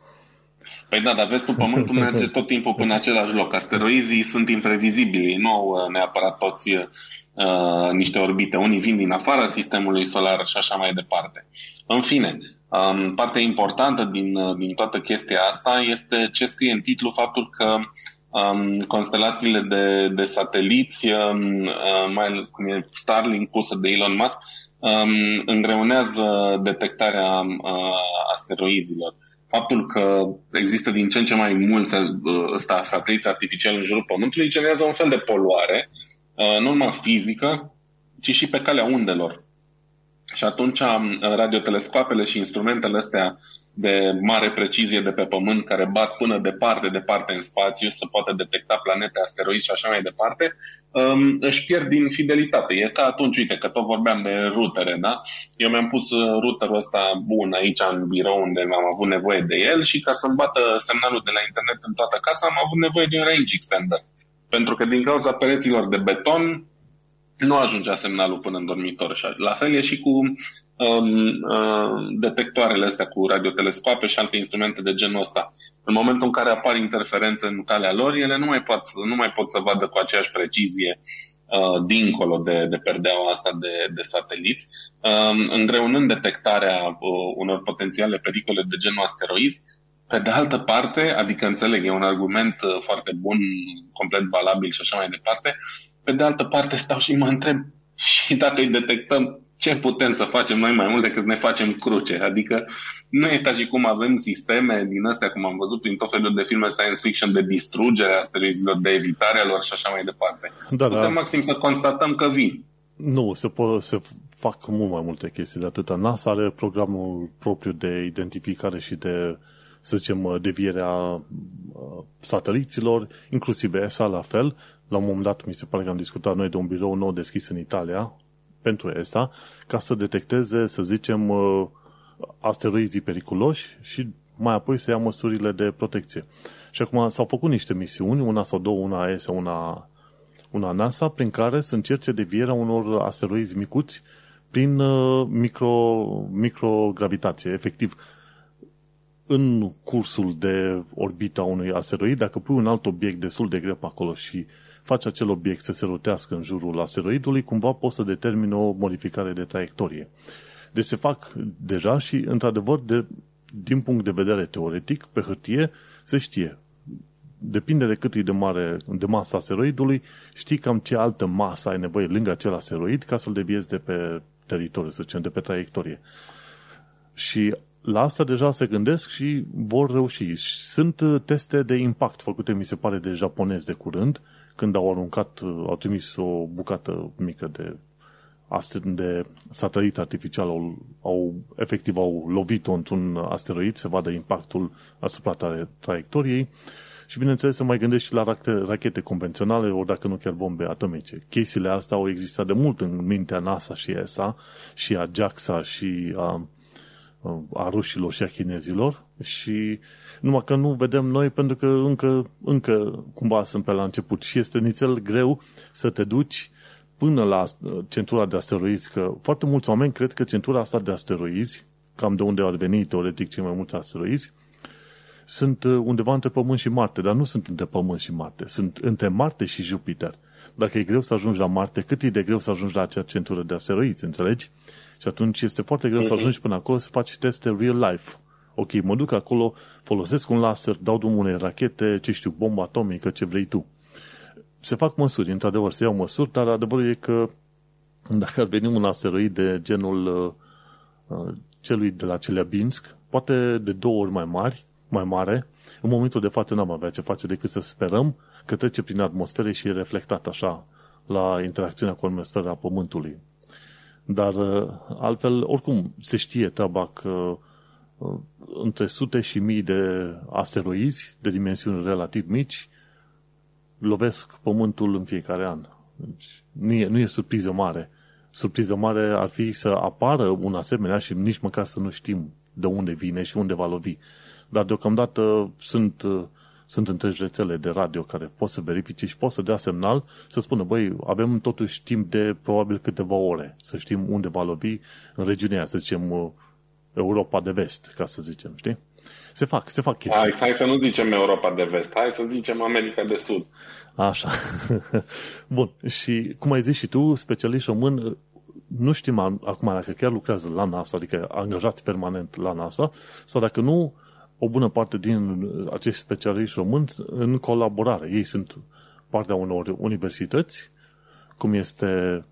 Păi da, dar vezi tu, Pământul merge tot timpul până același loc. Asteroizii sunt imprevizibili, nu au uh, neapărat toți uh, niște orbite. Unii vin din afara sistemului solar și așa mai departe. În fine, um, partea importantă din, uh, din toată chestia asta este ce scrie în titlu faptul că um, constelațiile de, de sateliți, um, uh, mai cum e Starlink pusă de Elon Musk, um, îngreunează detectarea uh, asteroizilor. Faptul că există din ce în ce mai mulți uh, sateliți artificiali în jurul Pământului generează un fel de poluare uh, Uh, nu numai fizică, ci și pe calea undelor. Și atunci um, radiotelescoapele și instrumentele astea de mare precizie de pe Pământ, care bat până departe, departe în spațiu, să poată detecta planete, asteroizi și așa mai departe, um, își pierd din fidelitate. E ca atunci, uite, că tot vorbeam de rutere, da? Eu mi-am pus uh, routerul ăsta bun aici în birou unde am avut nevoie de el și ca să-mi bată semnalul de la internet în toată casa am avut nevoie de un range extender pentru că din cauza pereților de beton nu ajungea semnalul până în dormitor. Și la fel e și cu um, uh, detectoarele astea cu radiotelescoape și alte instrumente de genul ăsta. În momentul în care apar interferențe în calea lor, ele nu mai pot, nu mai pot să vadă cu aceeași precizie uh, dincolo de, de perdeaua asta de, de sateliți, uh, îngreunând detectarea uh, unor potențiale pericole de genul asteroizi, pe de altă parte, adică înțeleg, e un argument uh, foarte bun, complet valabil și așa mai departe, pe de altă parte stau și mă întreb și dacă îi detectăm, ce putem să facem noi mai mult decât să ne facem cruce? Adică nu e ca și cum avem sisteme din astea, cum am văzut prin tot felul de filme science fiction, de distrugere a asteroizilor, de evitarea lor și așa mai departe. Da, Putem da. maxim să constatăm că vin. Nu, se, po- se fac mult mai multe chestii de atâta. NASA are programul propriu de identificare și de să zicem, uh, devierea uh, sateliților, inclusiv ESA la fel. La un moment dat mi se pare că am discutat noi de un birou nou deschis în Italia pentru ESA, ca să detecteze, să zicem, uh, asteroizii periculoși și mai apoi să ia măsurile de protecție. Și acum s-au făcut niște misiuni, una sau două, una ESA, una, una NASA, prin care să încerce devierea unor asteroizi micuți prin micro, microgravitație. Efectiv, în cursul de orbita unui asteroid, dacă pui un alt obiect destul de greu pe acolo și faci acel obiect să se rotească în jurul asteroidului, cumva poți să determine o modificare de traiectorie. Deci se fac deja și, într-adevăr, de, din punct de vedere teoretic, pe hârtie, se știe. Depinde de cât e de mare de masa asteroidului, știi cam ce altă masă ai nevoie lângă acel asteroid ca să-l deviezi de pe teritoriu, să zicem, de pe traiectorie. Și la asta deja se gândesc și vor reuși. Sunt uh, teste de impact făcute, mi se pare, de japonezi de curând, când au aruncat, uh, au trimis o bucată mică de, de satelit artificial, au, au efectiv au lovit-o într-un asteroid, se vadă impactul asupra traiectoriei și bineînțeles să mai gândești și la rachete convenționale, ori dacă nu chiar bombe atomice. Chestiile astea au existat de mult în mintea NASA și ESA și a JAXA și a a rușilor și a chinezilor și numai că nu vedem noi pentru că încă, încă cumva sunt pe la început și este nițel greu să te duci până la uh, centura de asteroizi, că foarte mulți oameni cred că centura asta de asteroizi, cam de unde au venit teoretic cei mai mulți asteroizi, sunt uh, undeva între Pământ și Marte, dar nu sunt între Pământ și Marte, sunt între Marte și Jupiter. Dacă e greu să ajungi la Marte, cât e de greu să ajungi la acea centură de asteroizi, înțelegi? Și atunci este foarte greu mm-hmm. să mhm. ajungi până acolo să faci teste real life. Ok, mă duc acolo, folosesc un laser, dau drumul unei rachete, ce știu, bombă atomică, ce vrei tu. Se fac măsuri, într-adevăr, se iau măsuri, dar adevărul e că dacă ar veni un asteroid de genul uh, uh, celui de la Celeabinsk, poate de două ori mai mari, mai mare, în momentul de față n-am avea ce face decât să sperăm că trece prin atmosferă și e reflectat așa la interacțiunea cu atmosfera Pământului. Dar uh, altfel, oricum, se știe treaba că uh, între sute și mii de asteroizi de dimensiuni relativ mici lovesc Pământul în fiecare an. Deci, nu e, nu e surpriză mare. Surpriză mare ar fi să apară un asemenea și nici măcar să nu știm de unde vine și unde va lovi. Dar deocamdată sunt uh, sunt întregi rețele de radio care pot să verifice și pot să dea semnal să spună, băi, avem totuși timp de probabil câteva ore să știm unde va lovi în regiunea aia, să zicem uh, Europa de vest, ca să zicem, știi? Se fac, se fac chestii. Hai, hai să nu zicem Europa de vest, hai să zicem America de Sud. Așa. Bun. Și cum ai zis și tu, specialist român, nu știm acum dacă chiar lucrează la NASA, adică angajați permanent la NASA, sau dacă nu, o bună parte din acești specialiști români în colaborare. Ei sunt partea unor universități, cum este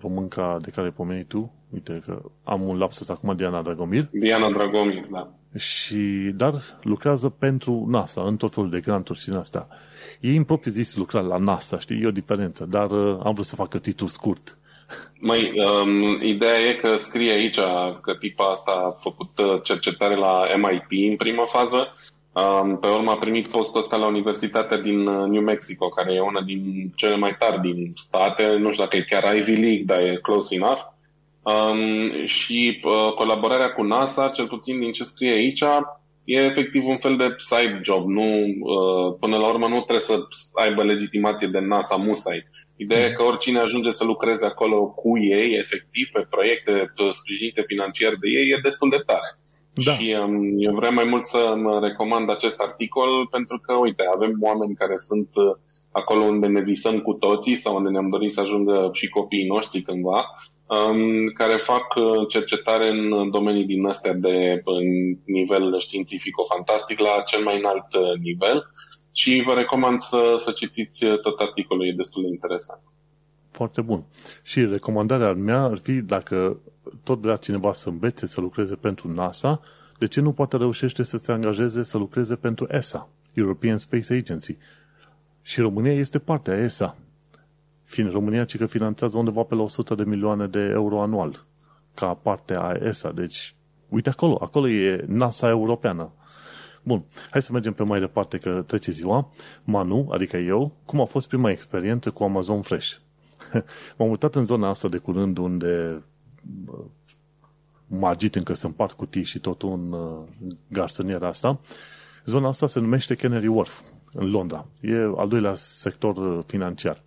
românca de care ai pomenit tu, uite că am un lapsus acum, Diana Dragomir. Diana Dragomir, da. Și, dar lucrează pentru NASA, în tot felul de granturi și în astea. Ei în propriu zis lucra la NASA, știi, e o diferență, dar uh, am vrut să facă titlu scurt. Mai, um, ideea e că scrie aici că tipa asta a făcut uh, cercetare la MIT în prima fază, um, pe urmă a primit postul ăsta la Universitatea din uh, New Mexico, care e una din cele mai tari din state, nu știu dacă e chiar Ivy League, dar e close enough. Um, și uh, colaborarea cu NASA, cel puțin din ce scrie aici, e efectiv un fel de side job. Nu, uh, până la urmă nu trebuie să aibă legitimație de NASA musai. Ideea e că oricine ajunge să lucreze acolo cu ei, efectiv, pe proiecte sprijinite financiar de ei, e destul de tare. Da. Și um, eu vreau mai mult să mă recomand acest articol pentru că, uite, avem oameni care sunt uh, acolo unde ne visăm cu toții sau unde ne-am dorit să ajungă și copiii noștri cândva um, care fac uh, cercetare în domenii din astea de nivel științifico-fantastic la cel mai înalt uh, nivel și vă recomand să, să citiți uh, tot articolul, e destul de interesant. Foarte bun. Și recomandarea mea ar fi, dacă tot vrea cineva să învețe să lucreze pentru NASA, de ce nu poate reușește să se angajeze să lucreze pentru ESA, European Space Agency? Și România este partea ESA fiind România, ci că finanțează undeva pe la 100 de milioane de euro anual, ca parte a ESA. Deci, uite acolo, acolo e NASA europeană. Bun, hai să mergem pe mai departe că trece ziua. Manu, adică eu, cum a fost prima experiență cu Amazon Fresh? M-am mutat în zona asta de curând unde magit încă se împart cutii și tot un uh, garsonier asta. Zona asta se numește Canary Wharf, în Londra. E al doilea sector uh, financiar.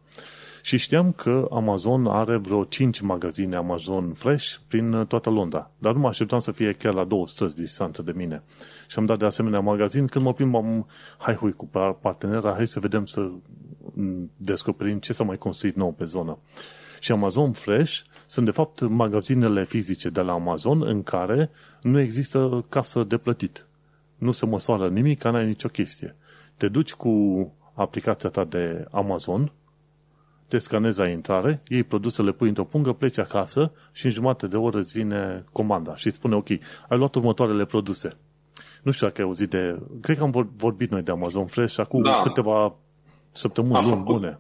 Și știam că Amazon are vreo 5 magazine Amazon Fresh prin toată Londra. Dar nu mă așteptam să fie chiar la două străzi distanță de mine. Și am dat de asemenea magazin. Când mă plimbam, hai hui cu partenera, hai să vedem să descoperim ce s-a mai construit nou pe zonă. Și Amazon Fresh sunt de fapt magazinele fizice de la Amazon în care nu există casă de plătit. Nu se măsoară nimic, n-ai nicio chestie. Te duci cu aplicația ta de Amazon, te scanezi la intrare, iei produsele, pui într-o pungă, pleci acasă și în jumătate de oră îți vine comanda și îți spune, ok, ai luat următoarele produse. Nu știu dacă ai auzit de... Cred că am vorbit noi de Amazon Fresh acum da. câteva săptămâni, luni bune.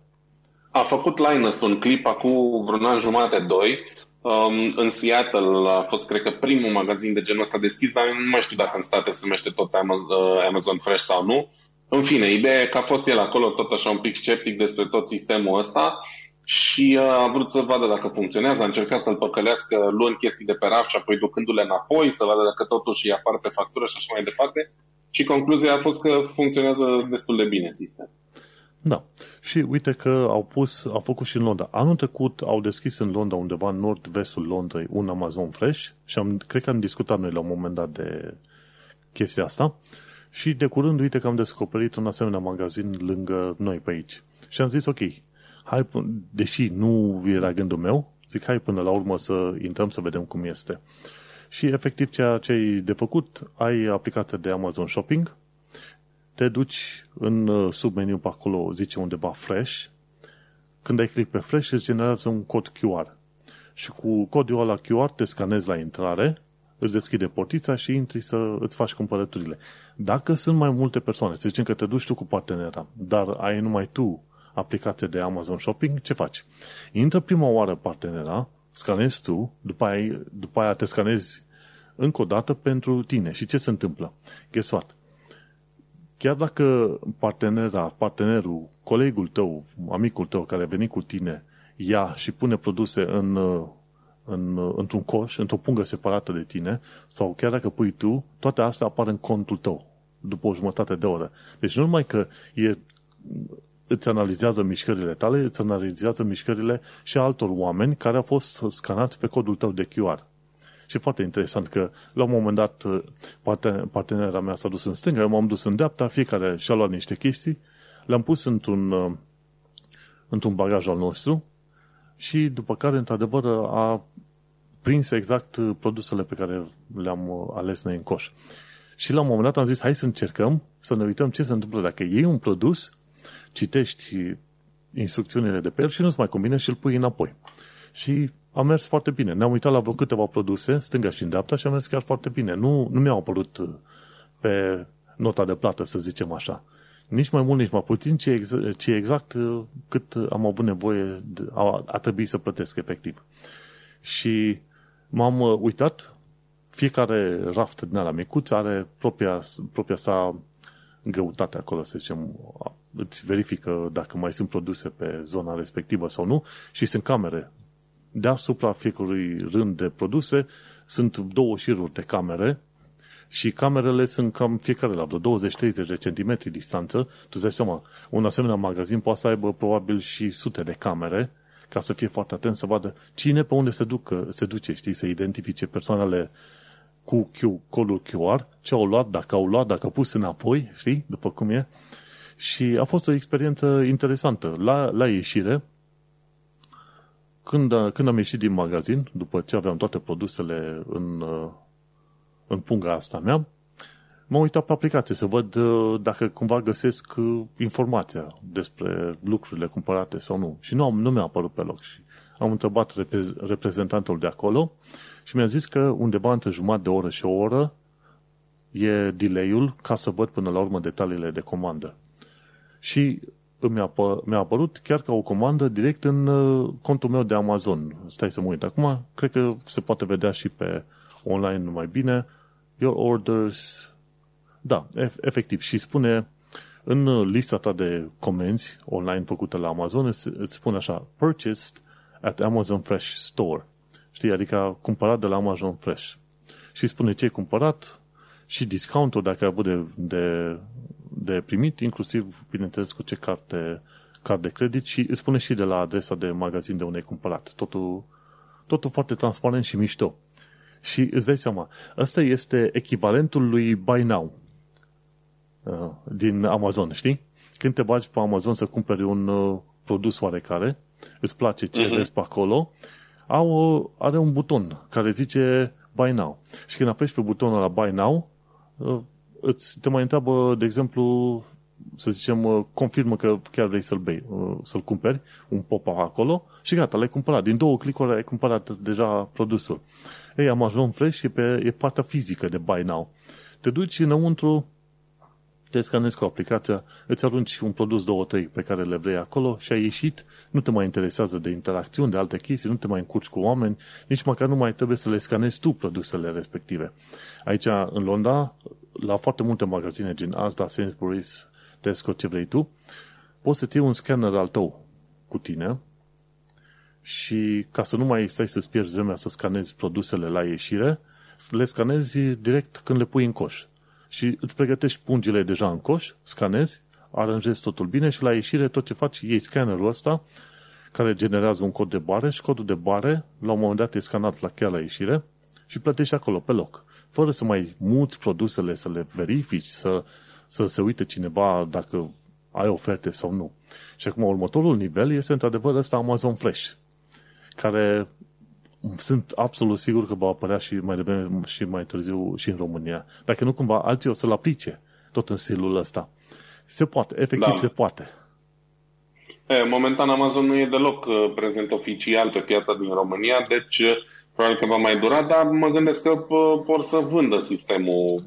A făcut Linus un clip acum vreun an jumate, doi, Um, în Seattle a fost, cred că, primul magazin de genul ăsta deschis, dar nu mai știu dacă în state se numește tot uh, Amazon Fresh sau nu. În fine, ideea e că a fost el acolo tot așa un pic sceptic despre tot sistemul ăsta și uh, a vrut să vadă dacă funcționează, a încercat să-l păcălească luând chestii de pe raf și apoi ducându-le înapoi, să vadă dacă totuși îi apar pe factură și așa mai departe. Și concluzia a fost că funcționează destul de bine sistemul. Da. Și uite că au pus, au făcut și în Londra. Anul trecut au deschis în Londra, undeva în nord-vestul Londrei, un Amazon Fresh și am, cred că am discutat noi la un moment dat de chestia asta. Și de curând, uite că am descoperit un asemenea magazin lângă noi pe aici. Și am zis, ok, hai, deși nu era gândul meu, zic, hai până la urmă să intrăm să vedem cum este. Și efectiv ceea ce ai de făcut, ai aplicația de Amazon Shopping, te duci în uh, submeniu pe acolo, zice undeva Fresh, când ai click pe Fresh, îți generează un cod QR. Și cu codul ăla QR te scanezi la intrare, îți deschide portița și intri să îți faci cumpărăturile. Dacă sunt mai multe persoane, să zicem că te duci tu cu partenera, dar ai numai tu aplicație de Amazon Shopping, ce faci? Intră prima oară partenera, scanezi tu, după aia, după aia te scanezi încă o dată pentru tine. Și ce se întâmplă? Guess what? chiar dacă partenera, partenerul, colegul tău, amicul tău care a venit cu tine, ia și pune produse în, în, într-un coș, într-o pungă separată de tine, sau chiar dacă pui tu, toate astea apar în contul tău după o jumătate de oră. Deci nu numai că e, îți analizează mișcările tale, îți analizează mișcările și altor oameni care au fost scanați pe codul tău de QR. Și foarte interesant că la un moment dat uh, partenera mea s-a dus în stânga, eu m-am dus în dreapta, fiecare și-a luat niște chestii, le-am pus într-un, uh, într-un bagaj al nostru și după care, într-adevăr, a prins exact uh, produsele pe care le-am ales noi în coș. Și la un moment dat am zis, hai să încercăm să ne uităm ce se întâmplă dacă iei un produs, citești instrucțiunile de pe el și nu-ți mai combine și îl pui înapoi. Și a mers foarte bine. Ne-am uitat la vreo câteva produse, stânga și în dreapta, și a mers chiar foarte bine. Nu, nu mi-au apărut uh, pe nota de plată, să zicem așa. Nici mai mult, nici mai puțin, ci, ex- ci exact uh, cât am avut nevoie, de, a, a trebuit să plătesc efectiv. Și m-am uh, uitat, fiecare raft din ala micuț are propria, propria sa greutate acolo, să zicem, îți verifică dacă mai sunt produse pe zona respectivă sau nu. Și sunt camere. Deasupra fiecărui rând de produse sunt două șiruri de camere și camerele sunt cam fiecare la vreo 20-30 de centimetri distanță. Tu îți dai seama, un asemenea magazin poate să aibă probabil și sute de camere ca să fie foarte atent să vadă cine pe unde se, ducă, se duce, știi, să identifice persoanele cu Q, codul QR, ce au luat, dacă au luat, dacă au pus înapoi, știi, după cum e. Și a fost o experiență interesantă. La, la ieșire, când, când am ieșit din magazin, după ce aveam toate produsele în, în punga asta mea, m-am uitat pe aplicație să văd uh, dacă cumva găsesc uh, informația despre lucrurile cumpărate sau nu. Și nu, am, nu mi-a apărut pe loc. Și am întrebat reprezentantul de acolo și mi-a zis că undeva între jumătate de oră și o oră e delay-ul ca să văd până la urmă detaliile de comandă. Și mi-a, mi-a apărut chiar ca o comandă direct în uh, contul meu de Amazon. Stai să mă uit acum, cred că se poate vedea și pe online mai bine. Your orders... Da, efectiv. Și spune în uh, lista ta de comenzi online făcută la Amazon, îți, îți spune așa, purchased at Amazon Fresh Store. Știi, adică cumpărat de la Amazon Fresh. Și spune ce ai cumpărat și discountul dacă ai avut de, de de primit, inclusiv, bineînțeles, cu ce carte, card de credit și îți spune și de la adresa de magazin de unde ai cumpărat. Totul, totul foarte transparent și mișto. Și îți dai seama, ăsta este echivalentul lui Buy Now uh, din Amazon, știi? Când te bagi pe Amazon să cumperi un uh, produs oarecare, îți place ce uh-huh. vezi pe acolo, au, are un buton care zice Buy Now. Și când apeși pe butonul la Buy Now, uh, îți, te mai întreabă, de exemplu, să zicem, uh, confirmă că chiar vrei să-l bei, uh, să-l cumperi, un pop-up acolo și gata, l-ai cumpărat. Din două clicuri ai cumpărat deja produsul. Ei, Amazon Fresh e, pe, e partea fizică de Buy Now. Te duci înăuntru, te scanezi cu aplicația, îți arunci un produs, două, trei pe care le vrei acolo și ai ieșit, nu te mai interesează de interacțiuni, de alte chestii, nu te mai încurci cu oameni, nici măcar nu mai trebuie să le scanezi tu produsele respective. Aici, în Londra, la foarte multe magazine gen Asda, Sainsbury's, Tesco, ce vrei tu, poți să-ți iei un scanner al tău cu tine și ca să nu mai stai să-ți pierzi vremea să scanezi produsele la ieșire, le scanezi direct când le pui în coș. Și îți pregătești pungile deja în coș, scanezi, aranjezi totul bine și la ieșire tot ce faci, iei scannerul ăsta care generează un cod de bare și codul de bare la un moment dat e scanat la chiar la ieșire și plătești acolo pe loc. Fără să mai muți produsele, să le verifici, să, să se uite cineva dacă ai oferte sau nu. Și acum următorul nivel este într-adevăr ăsta Amazon Flash care sunt absolut sigur că va apărea și mai devreme și mai târziu și în România. Dacă nu cumva alții o să-l aplice tot în stilul ăsta. Se poate, efectiv da. se poate. E, momentan Amazon nu e deloc uh, prezent oficial pe piața din România, deci uh, probabil că va mai dura, dar mă gândesc că uh, vor să vândă sistemul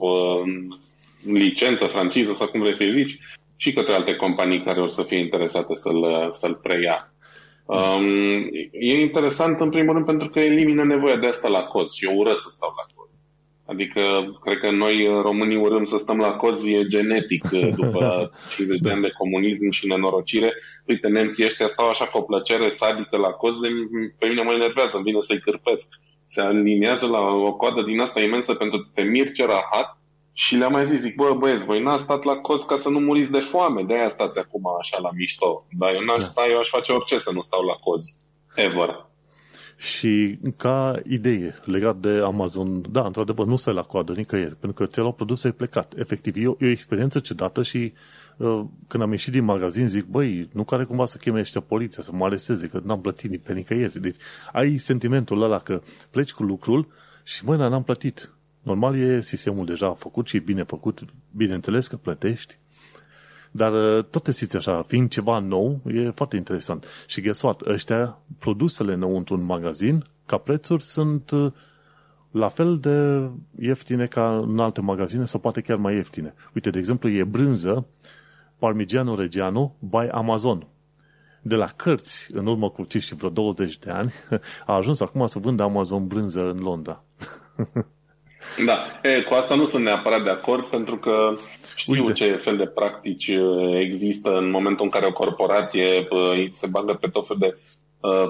în licență, franciză sau cum vrei să-i zici, și către alte companii care o să fie interesate să-l, să-l preia. Um, e interesant în primul rând pentru că elimină nevoia de asta la coz și eu urăsc să stau la coz. Adică, cred că noi românii urâm să stăm la coz, e genetic după 50 de ani de comunism și nenorocire. Uite, nemții ăștia stau așa cu o plăcere sadică la coz, de, pe mine mă enervează, îmi vine să-i cârpesc. Se aliniază la o coadă din asta imensă pentru că te mir ce rahat și le-am mai zis, zic, bă, băieți, voi n-ați stat la coz ca să nu muriți de foame, de-aia stați acum așa la mișto. Dar eu n-aș da. sta, eu aș face orice să nu stau la coz. Ever. Și ca idee legat de Amazon, da, într-adevăr, nu stai la coadă nicăieri, pentru că ți-ai luat produs, ai plecat. Efectiv, e o, e o experiență ciudată și uh, când am ieșit din magazin zic, băi, nu care cumva să cheme ăștia poliția, să mă areseze, că n-am plătit pe nicăieri. Deci ai sentimentul ăla că pleci cu lucrul și, băi, n-am plătit Normal e sistemul deja făcut și bine făcut, bineînțeles că plătești, dar uh, tot te simți așa, fiind ceva nou, e foarte interesant. Și ghesuat, ăștia, produsele înăuntru în magazin, ca prețuri, sunt uh, la fel de ieftine ca în alte magazine sau poate chiar mai ieftine. Uite, de exemplu, e brânză Parmigiano Reggiano by Amazon. De la cărți, în urmă cu ce și vreo 20 de ani, a ajuns acum să vândă Amazon brânză în Londra. Da, e, cu asta nu sunt neapărat de acord pentru că știu Uite. ce fel de practici există în momentul în care o corporație se bagă pe tot fel de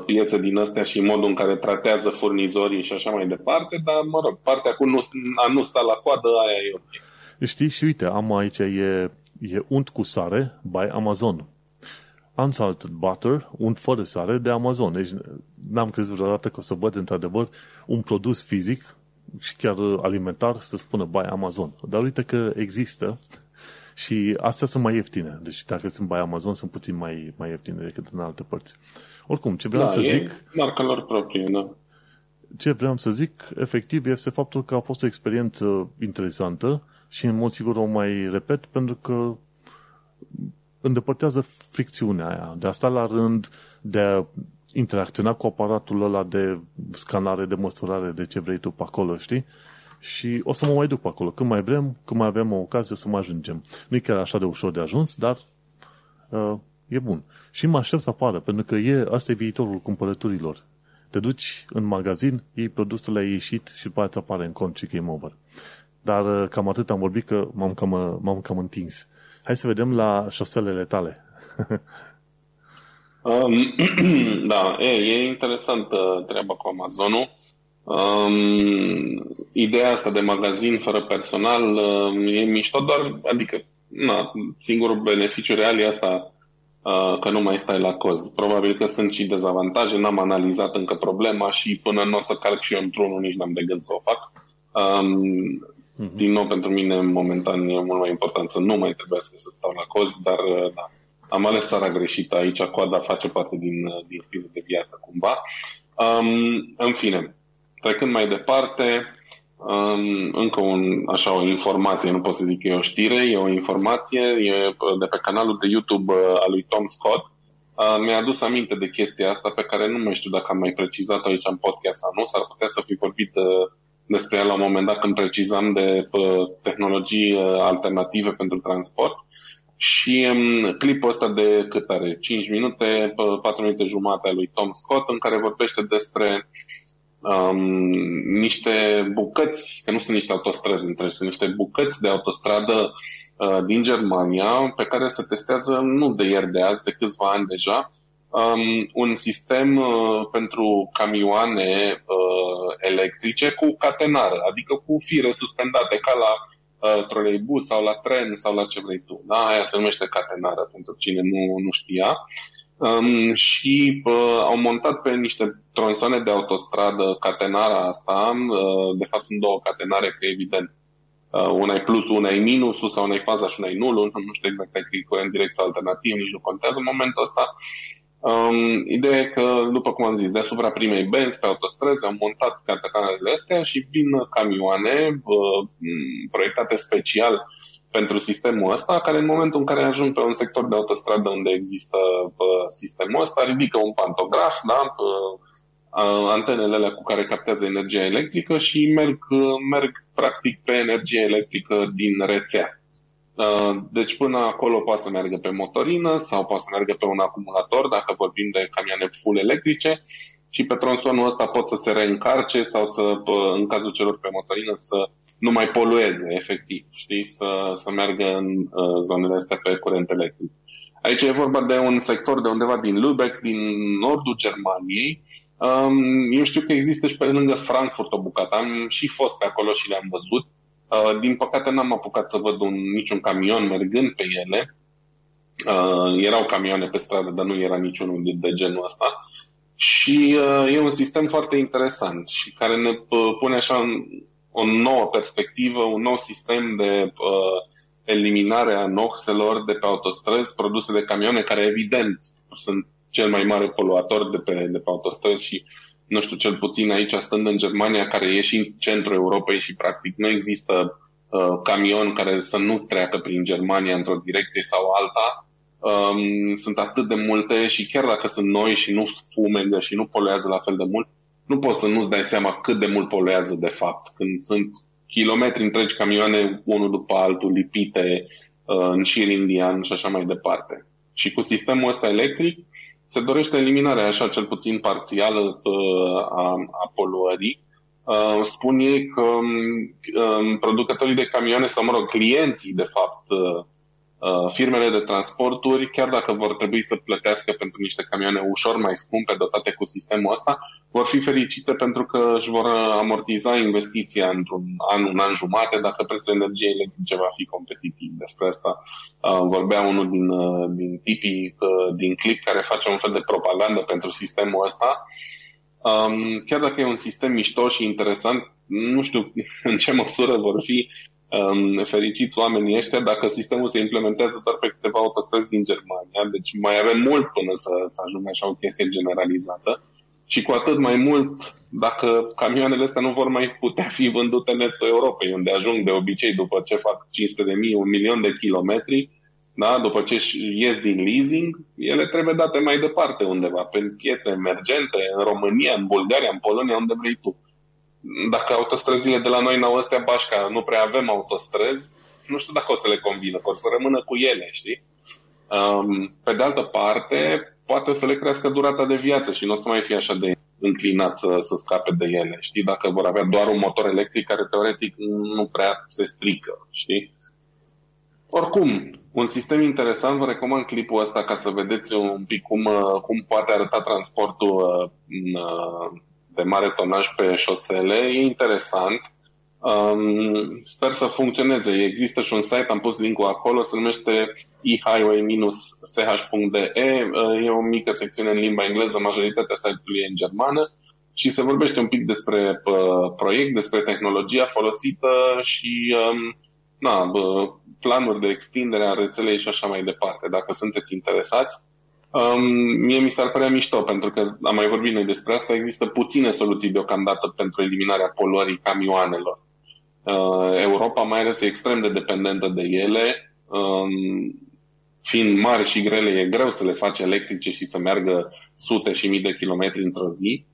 piețe din astea și modul în care tratează furnizorii și așa mai departe, dar, mă rog, partea cu nu, a nu sta la coadă, aia e ok. Știi, și uite, am aici, e, e unt cu sare by Amazon. Unsalted butter, unt fără sare de Amazon. Deci n-am crezut vreodată că o să văd într-adevăr un produs fizic și chiar alimentar să spună bai Amazon. Dar uite că există și astea sunt mai ieftine. Deci dacă sunt bai Amazon, sunt puțin mai, mai ieftine decât în alte părți. Oricum, ce vreau da, să zic... marca lor proprie, da. Ce vreau să zic, efectiv, este faptul că a fost o experiență interesantă și în mod sigur o mai repet pentru că îndepărtează fricțiunea aia. De asta la rând, de a interacționa cu aparatul ăla de scanare, de măsurare, de ce vrei tu pe acolo, știi? Și o să mă mai duc pe acolo. Când mai vrem, când mai avem o ocazie să mai ajungem. Nu e chiar așa de ușor de ajuns, dar uh, e bun. Și mă aștept să apară, pentru că e, asta e viitorul cumpărăturilor. Te duci în magazin, iei produsele, ai ieșit și după aceea apare în cont și game over. Dar uh, cam atât am vorbit că m-am cam, m-am cam întins. Hai să vedem la șoselele tale. Um, da, e, e interesantă treaba cu Amazonul. Um, ideea asta de magazin fără personal um, e mișto, doar, adică, na, singurul beneficiu real e asta uh, că nu mai stai la coz. Probabil că sunt și dezavantaje, n-am analizat încă problema și până nu o să calc și eu într-unul, nici n-am de gând să o fac. Um, uh-huh. Din nou, pentru mine, momentan, e mult mai important să nu mai trebuie să stau la coz, dar uh, da, am ales țara greșită aici, coada face parte din, uh, din stilul de viață cumva. Um, în fine, trecând mai departe, um, încă un, așa o informație, nu pot să zic că e o știre, e o informație, e de pe canalul de YouTube uh, al lui Tom Scott. Uh, mi-a adus aminte de chestia asta pe care nu mai știu dacă am mai precizat aici în podcast sau nu, s-ar putea să fi vorbit uh, despre ea la un moment dat când precizam de uh, tehnologii uh, alternative pentru transport. Și um, clipul ăsta de cât are? 5 minute, 4 minute jumate a lui Tom Scott, în care vorbește despre um, niște bucăți, că nu sunt niște autostrăzi întregi, sunt niște bucăți de autostradă uh, din Germania pe care se testează nu de ieri de azi, de câțiva ani deja, um, un sistem uh, pentru camioane uh, electrice cu catenară, adică cu fire suspendate ca la uh, troleibus sau la tren sau la ce vrei tu. Da? Aia se numește catenară pentru cine nu, nu știa. Um, și uh, au montat pe niște tronsoane de autostradă catenara asta. Uh, de fapt sunt două catenare, că evident uh, una e plus, una e minusul sau una e faza și una e nulul. Nu știu exact dacă e curent direct sau alternativ, nici nu contează în momentul ăsta. Um, ideea e că, după cum am zis, deasupra primei benzi pe autostrăzi au montat catenarele astea și vin camioane uh, proiectate special pentru sistemul ăsta, care în momentul în care ajung pe un sector de autostradă unde există uh, sistemul ăsta, ridică un pantograf, da, uh, antenele alea cu care captează energia electrică și merg, uh, merg practic pe energie electrică din rețea. Uh, deci până acolo poate să meargă pe motorină sau poate să meargă pe un acumulator dacă vorbim de camioane full electrice și pe tronsonul ăsta pot să se reîncarce sau să, uh, în cazul celor pe motorină, să nu mai polueze efectiv, știi, să, să meargă în uh, zonele astea pe curent electric. Aici e vorba de un sector de undeva din Lübeck, din nordul Germaniei. Um, eu știu că există și pe lângă Frankfurt o bucată. Am și fost pe acolo și le-am văzut. Uh, din păcate n-am apucat să văd un, niciun camion mergând pe ele. Uh, erau camioane pe stradă, dar nu era niciunul de, de genul ăsta. Și uh, e un sistem foarte interesant și care ne uh, pune așa în, o nouă perspectivă, un nou sistem de uh, eliminare a noxelor de pe autostrăzi produse de camioane, care evident sunt cel mai mare poluator de pe, de pe autostrăzi și nu știu, cel puțin aici stând în Germania, care e și în centrul Europei și practic nu există uh, camion care să nu treacă prin Germania într-o direcție sau alta, um, sunt atât de multe și chiar dacă sunt noi și nu fumegă și nu poluează la fel de mult, nu poți să nu-ți dai seama cât de mult poluează de fapt. Când sunt kilometri întregi camioane, unul după altul, lipite uh, în șir indian și așa mai departe. Și cu sistemul ăsta electric, se dorește eliminarea, așa cel puțin parțială, uh, a, a poluării. Uh, spun ei că um, producătorii de camioane, sau mă rog, clienții, de fapt, uh, Uh, firmele de transporturi, chiar dacă vor trebui să plătească pentru niște camioane ușor mai scumpe dotate cu sistemul ăsta, vor fi fericite pentru că își vor amortiza investiția într-un an, un an jumate, dacă prețul energiei electrice va fi competitiv. Despre asta uh, vorbea unul din, uh, din tipii uh, din clip care face un fel de propagandă pentru sistemul ăsta. Um, chiar dacă e un sistem mișto și interesant, nu știu în ce măsură vor fi um, fericiți oamenii ăștia dacă sistemul se implementează doar pe câteva autostrăzi din Germania. Deci mai avem mult până să, să ajungă așa o chestie generalizată. Și cu atât mai mult dacă camioanele astea nu vor mai putea fi vândute în estul Europei, unde ajung de obicei după ce fac 500 de mii, un milion de kilometri, da? după ce ies din leasing, ele trebuie date mai departe undeva, pe piețe emergente, în România, în Bulgaria, în Polonia, unde vrei tu dacă autostrăzile de la noi n-au astea bașca, nu prea avem autostrăzi, nu știu dacă o să le convină, că o să rămână cu ele, știi? Um, pe de altă parte, poate o să le crească durata de viață și nu o să mai fie așa de înclinat să, să scape de ele, știi? Dacă vor avea doar un motor electric care teoretic nu prea se strică, știi? Oricum, un sistem interesant, vă recomand clipul ăsta ca să vedeți un pic cum, cum poate arăta transportul uh, în, uh, de mare tonaj pe șosele. E interesant. Um, sper să funcționeze. Există și un site, am pus link-ul acolo, se numește ehighway-ch.de. Uh, e o mică secțiune în limba engleză, majoritatea site-ului e în germană și se vorbește un pic despre uh, proiect, despre tehnologia folosită și um, na, bă, planuri de extindere a rețelei și așa mai departe, dacă sunteți interesați. Um, mie mi s-ar părea mișto, pentru că am mai vorbit noi despre asta, există puține soluții deocamdată pentru eliminarea poluării camioanelor. Uh, Europa mai ales e extrem de dependentă de ele, um, fiind mari și grele, e greu să le faci electrice și să meargă sute și mii de kilometri într-o zi.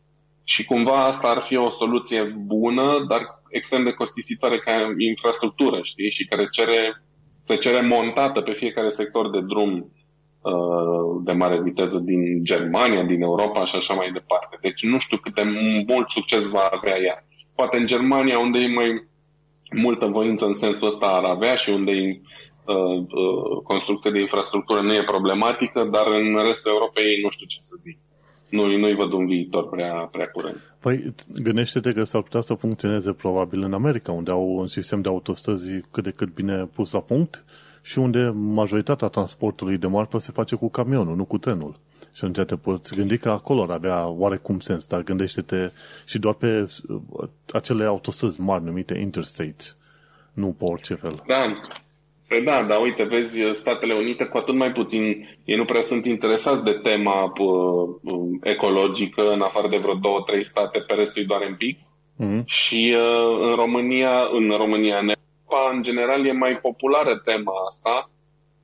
Și cumva asta ar fi o soluție bună, dar extrem de costisitoare ca infrastructură, știi? Și care cere, se cere montată pe fiecare sector de drum uh, de mare viteză din Germania, din Europa și așa mai departe. Deci nu știu cât de mult succes va avea ea. Poate în Germania, unde e mai multă voință în sensul ăsta ar avea și unde uh, uh, construcția de infrastructură nu e problematică, dar în restul Europei nu știu ce să zic. Nu, nu-i văd un viitor prea, prea curent. Păi gândește-te că s-ar putea să funcționeze probabil în America, unde au un sistem de autostrăzi cât de cât bine pus la punct și unde majoritatea transportului de marfă se face cu camionul, nu cu trenul. Și atunci te poți gândi că acolo ar avea oarecum sens, dar gândește-te și doar pe uh, acele autostrăzi mari numite interstates, nu pe orice fel. Da, Păi da, dar uite, vezi, Statele Unite cu atât mai puțin, ei nu prea sunt interesați de tema uh, ecologică, în afară de vreo două, trei state, pe restul e doar în pix. Mm-hmm. Și uh, în România, în România, în Europa, în general, e mai populară tema asta,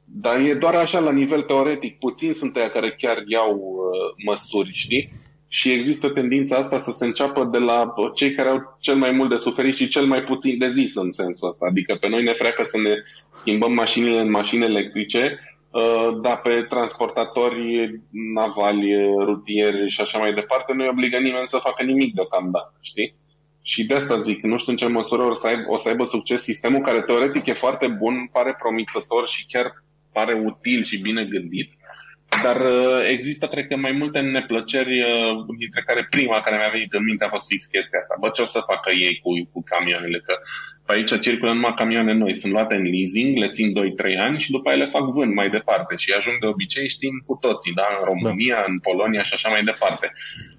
dar e doar așa la nivel teoretic. Puțin sunt aia care chiar iau uh, măsuri, știi? și există tendința asta să se înceapă de la cei care au cel mai mult de suferit și cel mai puțin de zis în sensul ăsta. Adică pe noi ne freacă să ne schimbăm mașinile în mașini electrice, uh, dar pe transportatori navali, rutieri și așa mai departe nu obligă nimeni să facă nimic deocamdată, știi? Și de asta zic, nu știu în ce măsură o să, aibă, o să aibă succes sistemul care teoretic e foarte bun, pare promițător și chiar pare util și bine gândit, dar uh, există, cred că, mai multe neplăceri, uh, dintre care prima care mi-a venit în minte a fost fix chestia asta. Bă, ce o să facă ei cu, cu camioanele? Că pe aici circulă numai camioane noi. Sunt luate în leasing, le țin 2-3 ani și după aia le fac vând mai departe. Și ajung de obicei, știm cu toții, da? în România, da. în Polonia și așa mai departe.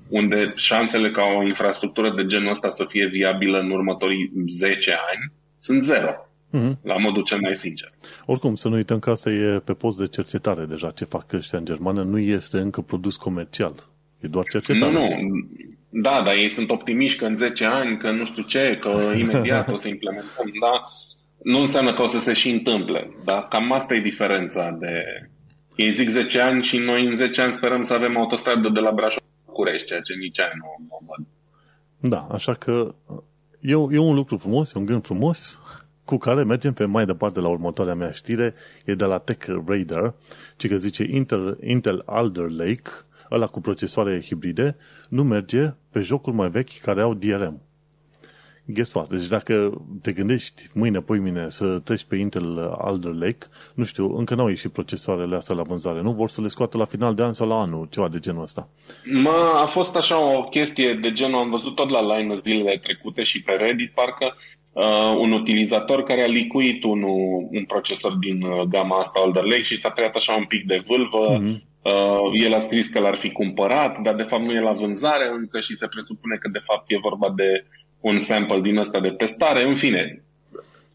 Unde șansele ca o infrastructură de genul ăsta să fie viabilă în următorii 10 ani sunt zero. Mm-hmm. La modul cel mai sincer. Oricum, să nu uităm că asta e pe post de cercetare deja. Ce fac ăștia în germană nu este încă produs comercial. E doar cercetare. Nu, nu. Da, dar ei sunt optimiști că în 10 ani, că nu știu ce, că imediat o să implementăm, da? Nu înseamnă că o să se și întâmple, dar cam asta e diferența de... Ei zic 10 ani și noi în 10 ani sperăm să avem autostradă de la Brașov Curești, ceea ce nici aia nu, nu văd. Da, așa că e, e un lucru frumos, e un gând frumos cu care mergem pe mai departe la următoarea mea știre, e de la Tech Radar, ci că zice Intel, Intel Alder Lake, ăla cu procesoare hibride, nu merge pe jocuri mai vechi care au DRM. Guess what? Deci dacă te gândești mâine, poi mine să treci pe Intel Alder Lake, nu știu, încă n-au ieșit procesoarele astea la vânzare, nu? Vor să le scoată la final de an sau la anul, ceva de genul ăsta. Mă, a fost așa o chestie de genul, am văzut tot la Linus zilele trecute și pe Reddit, parcă uh, un utilizator care a licuit un, un procesor din uh, gama asta Alder Lake și s-a creat așa un pic de vâlvă. Mm-hmm. Uh, el a scris că l-ar fi cumpărat, dar de fapt nu e la vânzare încă și se presupune că de fapt e vorba de un sample din ăsta de testare. În fine,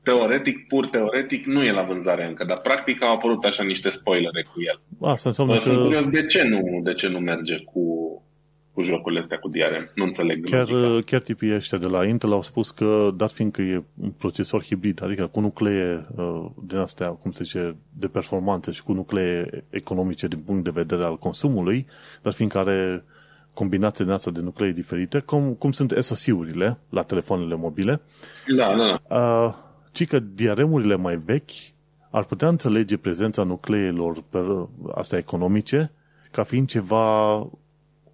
teoretic, pur teoretic, nu e la vânzare încă, dar practic au apărut așa niște spoilere cu el. Asta înseamnă Sunt că... curios de ce nu, de ce nu merge cu cu jocurile astea cu DRM. Nu înțeleg. Chiar, chiar tipii ăștia de la Intel au spus că, dat fiindcă e un procesor hibrid, adică cu nuclee uh, din astea, cum se zice, de performanță și cu nuclee economice din punct de vedere al consumului, dar fiindcă are combinații din asta de nuclee diferite, cum, cum sunt SoC-urile la telefoanele mobile, da, da. Uh, ci că DRM-urile mai vechi ar putea înțelege prezența nucleelor pe astea economice ca fiind ceva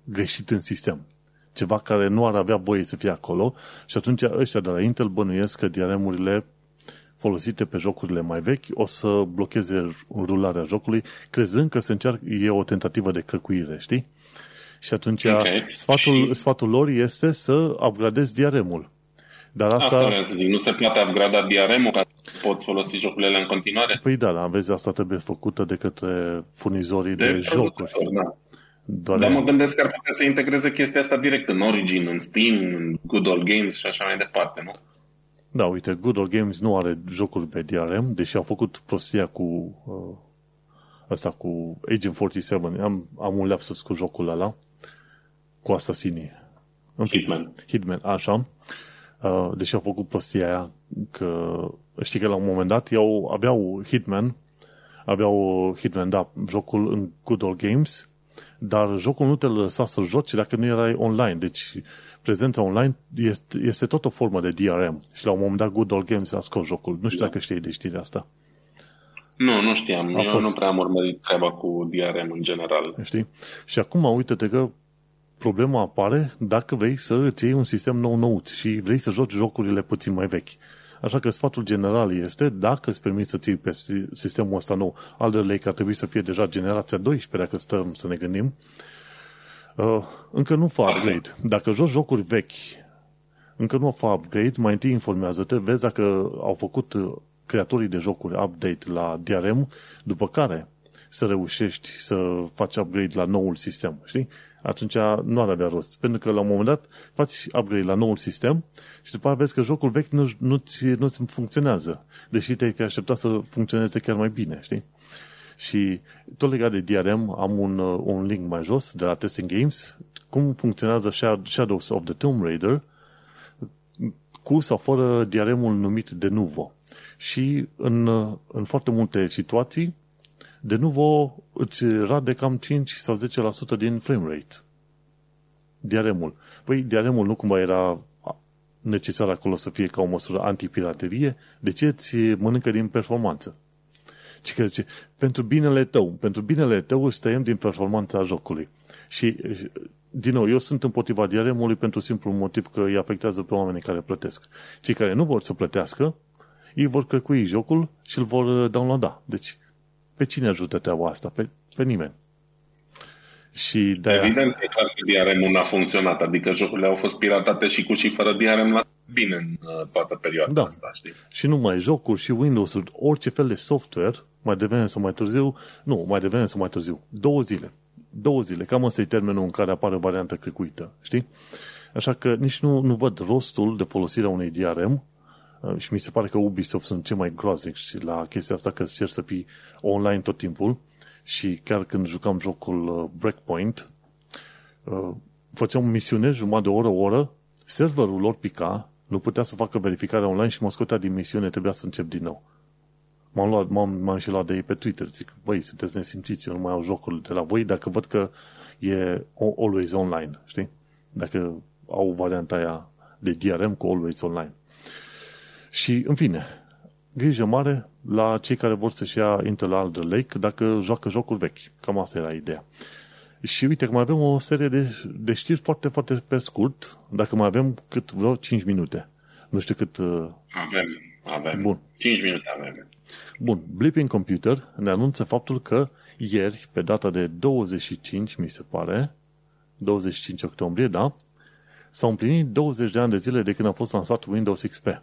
greșit în sistem. Ceva care nu ar avea voie să fie acolo și atunci ăștia de la Intel bănuiesc că DRM-urile folosite pe jocurile mai vechi o să blocheze rularea jocului, crezând că se încearcă, e o tentativă de crăcuire, știi? Și atunci okay. sfatul, și... sfatul lor este să upgradezi DRM-ul. Dar asta... asta vreau să zic, nu se poate upgrada DRM-ul ca pot folosi jocurile în continuare? Păi da, dar vezi, asta trebuie făcută de către furnizorii de, de jocuri. Da. Doar Dar mă gândesc că ar putea să integreze chestia asta direct în Origin, în Steam, în Good Old Games și așa mai departe, nu? Da, uite, Good Old Games nu are jocuri pe DRM, deși au făcut prostia cu uh, asta cu Agent 47. Am, am un lapsus cu jocul ăla, cu Assassinii. În Hitman. Hitman, așa. Uh, deși au făcut prostia aia, că știi că la un moment dat eu aveau Hitman, aveau Hitman, da, jocul în Good Old Games, dar jocul nu te lăsa să joci dacă nu erai online. Deci prezența online este, este tot o formă de DRM. Și la un moment dat Good Old Games a scos jocul. Nu știu da. dacă știi de știrea asta. Nu, nu știam. A Eu fost... nu prea am urmărit treaba cu DRM în general. Știi? Și acum uite-te că problema apare dacă vrei să îți iei un sistem nou-nouț și vrei să joci jocurile puțin mai vechi. Așa că sfatul general este, dacă îți permiți să ții pe sistemul ăsta nou Alder Lake ar trebui să fie deja generația 12, dacă stăm să ne gândim, uh, încă nu fa upgrade. Dacă joci jocuri vechi, încă nu fa upgrade, mai întâi informează-te, vezi dacă au făcut uh, creatorii de jocuri update la DRM, după care să reușești să faci upgrade la noul sistem, știi? Atunci nu ar avea rost. Pentru că la un moment dat faci upgrade la noul sistem și după aceea vezi că jocul vechi nu, nu-ți, nu-ți funcționează, deși te-ai aștepta să funcționeze chiar mai bine, știi? Și tot legat de DRM, am un, un link mai jos de la Testing Games, cum funcționează Shadows of the Tomb Raider cu sau fără DRM-ul numit de Nuvo. Și în, în foarte multe situații, de nuvo îți rade cam 5 sau 10% din frame rate. Diaremul. Păi diaremul nu cumva era necesar acolo să fie ca o măsură antipiraterie, de ce îți mănâncă din performanță? Și că zice, pentru binele tău, pentru binele tău îți tăiem din performanța jocului. Și, din nou, eu sunt împotriva diaremului pentru simplu motiv că îi afectează pe oamenii care plătesc. Cei care nu vor să plătească, ei vor crecui jocul și îl vor downloada. Deci, pe cine ajută treaba asta? Pe, pe nimeni. Și de Evident că clar că DRM nu a funcționat, adică jocurile au fost piratate și cu și fără DRM la bine în uh, toată perioada da. asta, știi? Și nu mai jocuri și Windows-uri, orice fel de software, mai devreme sau mai târziu, nu, mai devreme sau mai târziu, două zile. Două zile, cam ăsta e termenul în care apare varianta cricuită, știi? Așa că nici nu, nu văd rostul de folosirea unei DRM Uh, și mi se pare că Ubisoft sunt cei mai groaznici la chestia asta că cer să fii online tot timpul și chiar când jucam jocul uh, Breakpoint uh, făceam misiune jumătate de oră, o oră, serverul lor pica, nu putea să facă verificarea online și mă scotea din misiune, trebuia să încep din nou. M-am, luat, m-am, m-am și luat de ei pe Twitter, zic, băi, sunteți nesimțiți, eu nu mai au jocul de la voi dacă văd că e always online, știi? Dacă au varianta aia de DRM cu always online. Și, în fine, grijă mare la cei care vor să-și ia Intel Alder Lake dacă joacă jocuri vechi. Cam asta era ideea. Și uite că mai avem o serie de, de știri foarte, foarte pe scurt, dacă mai avem cât vreo 5 minute. Nu știu cât... Uh... Avem, avem. Bun. 5 minute avem. Bun. Blipping Computer ne anunță faptul că ieri, pe data de 25, mi se pare, 25 octombrie, da, s-au împlinit 20 de ani de zile de când a fost lansat Windows XP.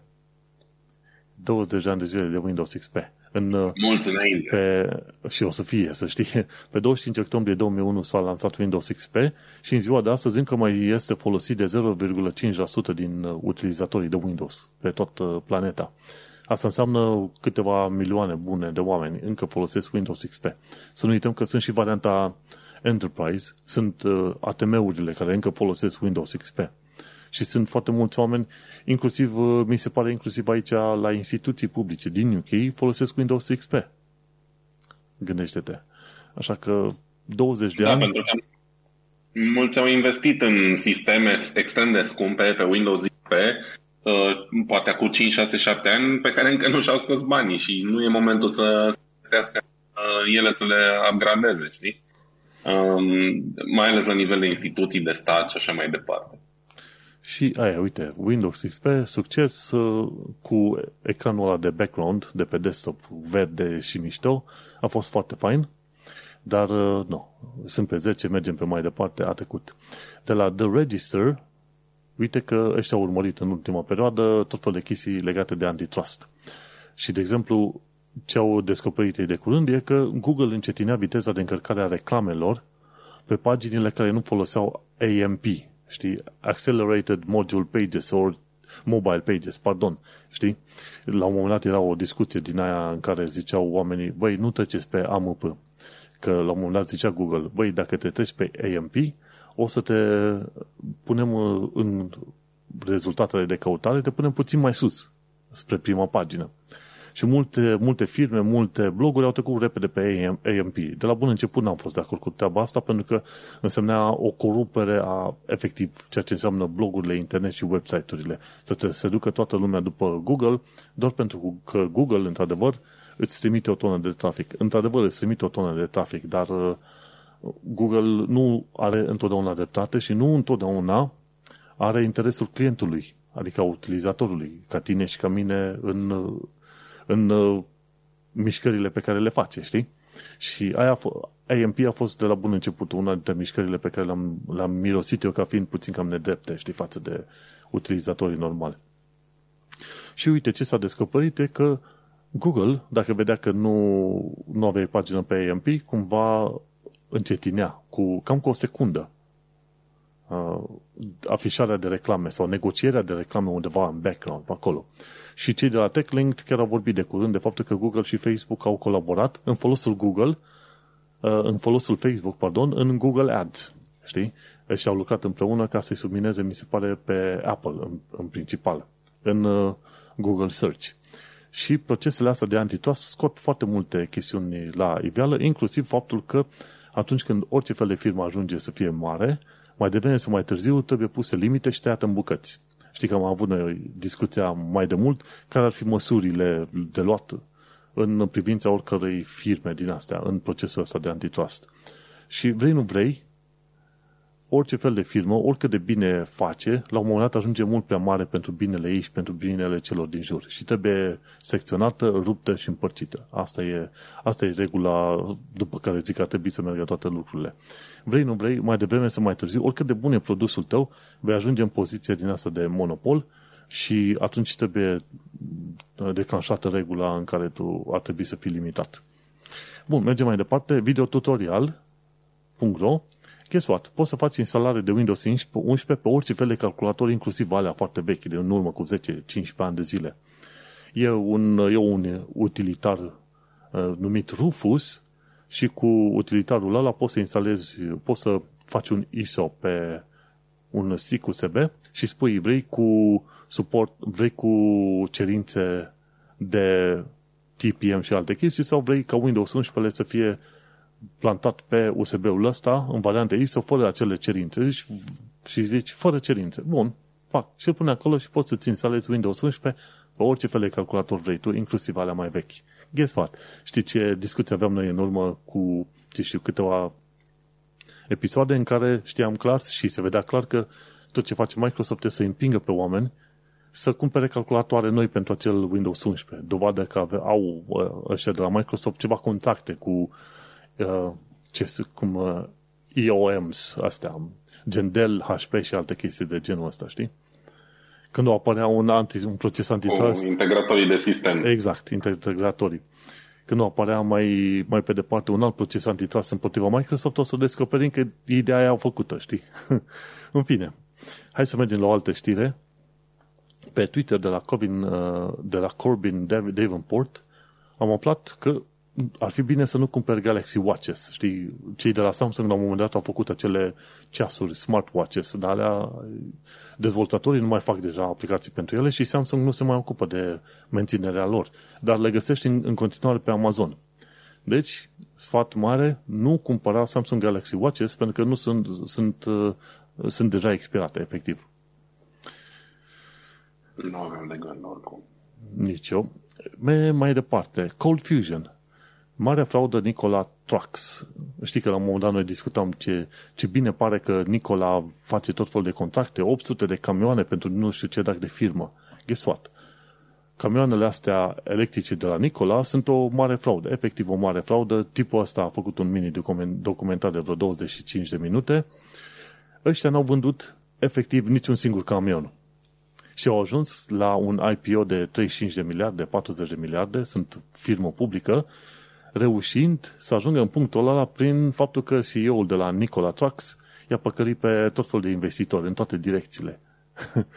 20 de ani de zile de Windows XP. În, uh, Mulți înainte. Pe, și o să fie, să știi. Pe 25 octombrie 2001 s-a lansat Windows XP și în ziua de astăzi încă mai este folosit de 0,5% din uh, utilizatorii de Windows pe toată planeta. Asta înseamnă câteva milioane bune de oameni încă folosesc Windows XP. Să nu uităm că sunt și varianta Enterprise, sunt uh, ATM-urile care încă folosesc Windows XP. Și sunt foarte mulți oameni, inclusiv, uh, mi se pare inclusiv aici la instituții publice din UK, folosesc Windows XP. Gândește-te. Așa că 20 de da, ani... pentru că mulți au investit în sisteme extrem de scumpe pe Windows XP, uh, poate acum 5, 6, 7 ani, pe care încă nu și-au scos banii și nu e momentul să crească uh, ele să le upgradeze, știi? Um, mai ales la nivel de instituții de stat și așa mai departe. Și aia, uite, Windows XP, succes uh, cu ecranul ăla de background de pe desktop verde și mișto, a fost foarte fain, dar uh, nu, sunt pe 10, mergem pe mai departe, a trecut. De la The Register Uite că ăștia au urmărit în ultima perioadă tot felul de chestii legate de antitrust. Și, de exemplu, ce au descoperit ei de curând e că Google încetinea viteza de încărcare a reclamelor pe paginile care nu foloseau AMP, știi? Accelerated Module Pages sau Mobile Pages, pardon, știi? La un moment dat era o discuție din aia în care ziceau oamenii, băi, nu treceți pe AMP, că la un moment dat zicea Google, băi, dacă te treci pe AMP, o să te punem în rezultatele de căutare, te punem puțin mai sus, spre prima pagină. Și multe, multe firme, multe bloguri au trecut repede pe AMP. De la bun început n-am fost de acord cu treaba asta pentru că însemna o corupere a efectiv ceea ce înseamnă blogurile internet și website-urile. Să te, se ducă toată lumea după Google doar pentru că Google, într-adevăr, îți trimite o tonă de trafic. Într-adevăr, îți trimite o tonă de trafic, dar uh, Google nu are întotdeauna dreptate și nu întotdeauna are interesul clientului, adică a utilizatorului, ca tine și ca mine în în uh, mișcările pe care le face, știi? Și aia, AMP a fost de la bun început una dintre mișcările pe care le-am, le-am mirosit eu ca fiind puțin cam nedrepte, știi, față de utilizatorii normali. Și uite ce s-a descoperit e că Google, dacă vedea că nu, nu aveai pagină pe AMP, cumva încetinea cu cam cu o secundă uh, afișarea de reclame sau negocierea de reclame undeva în background, pe acolo. Și cei de la TechLink chiar au vorbit de curând de faptul că Google și Facebook au colaborat în folosul Google, uh, în folosul Facebook, pardon, în Google Ads. Știi? Și au lucrat împreună ca să-i submineze, mi se pare, pe Apple în, în principal, în uh, Google Search. Și procesele astea de antitrust scot foarte multe chestiuni la iveală, inclusiv faptul că atunci când orice fel de firmă ajunge să fie mare, mai devreme sau mai târziu trebuie puse limite și tăiate în bucăți. Știi că am avut noi discuția mai de mult, care ar fi măsurile de luat în privința oricărei firme din astea, în procesul ăsta de antitrust. Și vrei, nu vrei, orice fel de firmă, oricât de bine face, la un moment dat ajunge mult prea mare pentru binele ei și pentru binele celor din jur. Și trebuie secționată, ruptă și împărțită. Asta e, asta e regula după care zic că ar trebui să meargă toate lucrurile. Vrei, nu vrei, mai devreme să mai târziu, oricât de bun e produsul tău, vei ajunge în poziție din asta de monopol și atunci trebuie declanșată regula în care tu ar trebui să fii limitat. Bun, mergem mai departe. Videotutorial.ro Guess what? Poți să faci instalare de Windows 11 pe orice fel de calculator, inclusiv alea foarte vechi, de în urmă cu 10-15 ani de zile. E un, e un utilitar uh, numit Rufus și cu utilitarul ăla poți să instalezi, poți să faci un ISO pe un stick USB și spui vrei cu suport, vrei cu cerințe de TPM și alte chestii sau vrei ca Windows 11 să fie plantat pe USB-ul ăsta în variante ISO fără acele cerințe zici, și zici fără cerințe. Bun, fac. Și îl pune acolo și poți să-ți instalezi Windows 11 pe orice fel de calculator vrei tu, inclusiv alea mai vechi. Guess what? Știi ce discuție aveam noi în urmă cu, ce știu, câteva episoade în care știam clar și se vedea clar că tot ce face Microsoft este să împingă pe oameni să cumpere calculatoare noi pentru acel Windows 11. Dovadă că au uh, ăștia de la Microsoft ceva contracte cu uh, ce, cum uh, EOMs astea, gen Dell, HP și alte chestii de genul ăsta, știi? Când o apărea un, anti, un proces antitrust. Oh, integratorii de sistem. Exact, integratorii. Când o apărea mai, mai pe departe un alt proces antitrust împotriva Microsoft, o să descoperim că ideea aia au făcută, știi? În fine, hai să mergem la o altă știre. Pe Twitter de la Corbin, uh, de la Corbin Davenport am aflat că ar fi bine să nu cumperi Galaxy Watches. Știi, cei de la Samsung la un moment dat au făcut acele ceasuri, smartwatches, dar alea, dezvoltatorii nu mai fac deja aplicații pentru ele și Samsung nu se mai ocupă de menținerea lor. Dar le găsești în, în continuare pe Amazon. Deci, sfat mare, nu cumpăra Samsung Galaxy Watches pentru că nu sunt, sunt, uh, sunt deja expirate, efectiv. Nu avem de gând oricum. Nici eu. Mai departe, Cold Fusion Marea fraudă Nicola Trucks. Știi că la un moment dat noi discutam ce, ce bine pare că Nicola face tot fel de contracte, 800 de camioane pentru nu știu ce dacă de firmă. Guess what? Camioanele astea electrice de la Nicola sunt o mare fraudă, efectiv o mare fraudă. Tipul ăsta a făcut un mini documentar de vreo 25 de minute. Ăștia n-au vândut efectiv niciun singur camion. Și au ajuns la un IPO de 35 de miliarde, 40 de miliarde, sunt firmă publică, reușind să ajungă în punctul ăla prin faptul că CEO-ul de la Nikola Trucks i-a păcălit pe tot felul de investitori în toate direcțiile.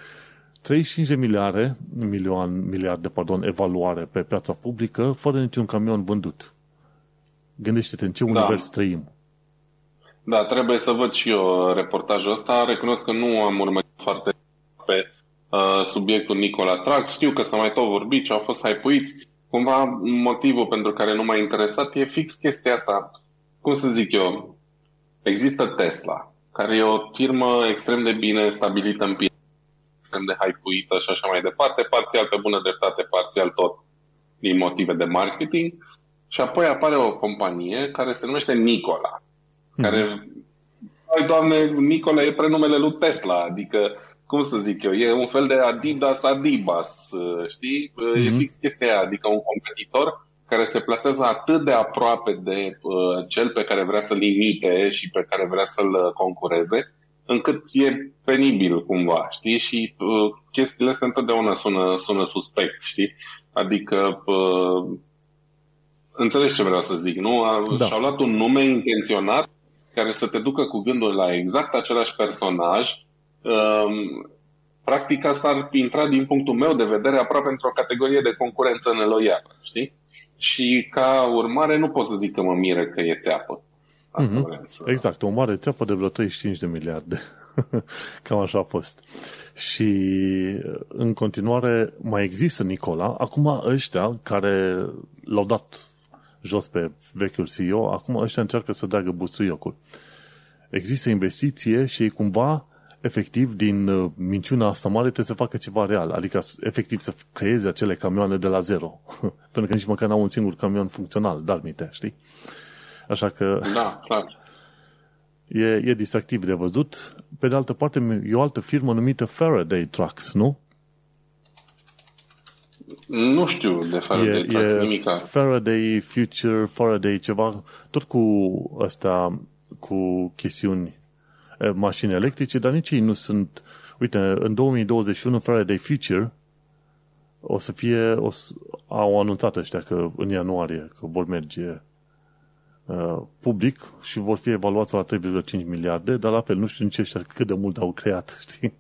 35 de miliarde, milion, miliarde pardon, evaluare pe piața publică, fără niciun camion vândut. Gândește-te în ce da. univers trăim. Da, trebuie să văd și eu reportajul ăsta. Recunosc că nu am urmărit foarte pe uh, subiectul Nicola Trax. Știu că s-a mai tot vorbit și au fost hypuiți. Cumva motivul pentru care nu m-a interesat e fix chestia asta. Cum să zic eu? Există Tesla, care e o firmă extrem de bine stabilită în piață, extrem de hypuită și așa mai departe, parțial pe bună dreptate, parțial tot din motive de marketing. Și apoi apare o companie care se numește Nicola, hmm. care, ai doamne, Nicola e prenumele lui Tesla, adică, cum să zic eu, e un fel de Adidas Adibas, știi? Hmm. E fix chestia aia, adică un competitor care se plasează atât de aproape de uh, cel pe care vrea să-l imite și pe care vrea să-l concureze, încât e penibil cumva, știi? Și uh, chestiile astea întotdeauna sună, sună suspect, știi? Adică uh, înțelegi ce vreau să zic, nu? Da. Și-au luat un nume intenționat care să te ducă cu gândul la exact același personaj. Um, practic asta ar intra din punctul meu de vedere aproape într-o categorie de concurență neloială, știi? Și ca urmare nu pot să zic că mă mire că e țeapă. mm-hmm. să... Exact, o mare țeapă de vreo 35 de miliarde. Cam așa a fost. Și în continuare mai există Nicola. Acum ăștia care l-au dat jos pe vechiul CEO, acum ăștia încearcă să dea busuiocul. Există investiție și cumva efectiv din uh, minciuna asta mare trebuie să facă ceva real, adică efectiv să creeze acele camioane de la zero, pentru că nici măcar n-au un singur camion funcțional, dar minte, știi? Așa că... Da, clar. E, e distractiv de văzut. Pe de altă parte, e o altă firmă numită Faraday Trucks, nu? Nu știu de Faraday e, e nimic. Faraday Future, Faraday ceva, tot cu asta, cu chestiuni mașini electrice, dar nici ei nu sunt... Uite, în 2021 Faraday Future o să fie, o să, au anunțat ăștia că în ianuarie că vor merge uh, public și vor fi evaluați la 3,5 miliarde, dar la fel nu știu nici ăștia cât de mult au creat, știi?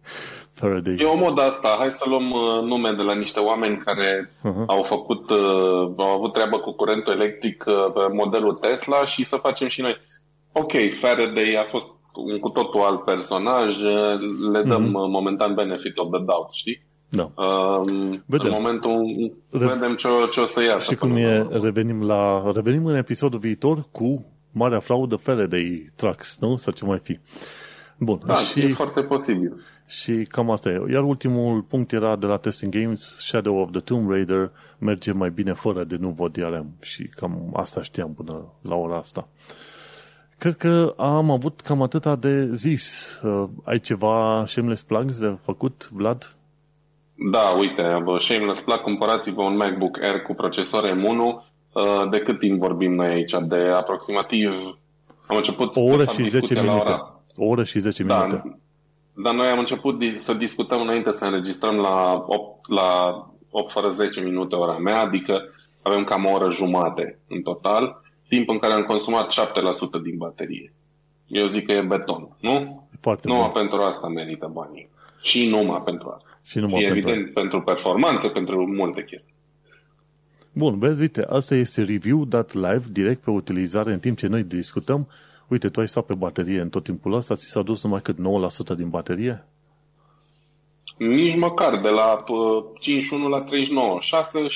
Faraday. E o modă asta. Hai să luăm uh, nume de la niște oameni care uh-huh. au făcut, uh, au avut treabă cu curentul electric uh, pe modelul Tesla și să facem și noi. Ok, Faraday a fost un cu totul alt personaj, uh, le dăm uh-huh. momentan benefit of the doubt, știi? Da. Uh, vedem. În momentul Re- vedem ce, ce o să iasă. Și cum e, revenim, la, revenim în episodul viitor cu marea fraudă Faraday Trucks, nu? Sau ce mai fi. Bun. Da, și... e foarte posibil. Și cam asta e. Iar ultimul punct era de la Testing Games, Shadow of the Tomb Raider merge mai bine fără de nu văd DRM și cam asta știam până la ora asta. Cred că am avut cam atâta de zis. Uh, ai ceva shameless plugs de făcut, Vlad? Da, uite, shameless plug, cumpărați-vă un MacBook Air cu procesor M1. Uh, de cât timp vorbim noi aici? De aproximativ... Am început o oră și 10 minute. Ora... O oră și 10 da, minute. Dar noi am început să discutăm înainte să înregistrăm la 8, la 8 fără 10 minute ora mea, adică avem cam o oră jumate în total, timp în care am consumat 7% din baterie. Eu zic că e beton, nu? Foarte numai bun. pentru asta merită banii. Și numai pentru asta. Și numai și pentru evident pentru performanță, pentru multe chestii. Bun, vezi, uite, asta este review dat live, direct pe utilizare, în timp ce noi discutăm uite, tu ai stat pe baterie în tot timpul ăsta, ți s-a dus numai cât 9% din baterie? Nici măcar, de la 51 la 39, 6, 7%.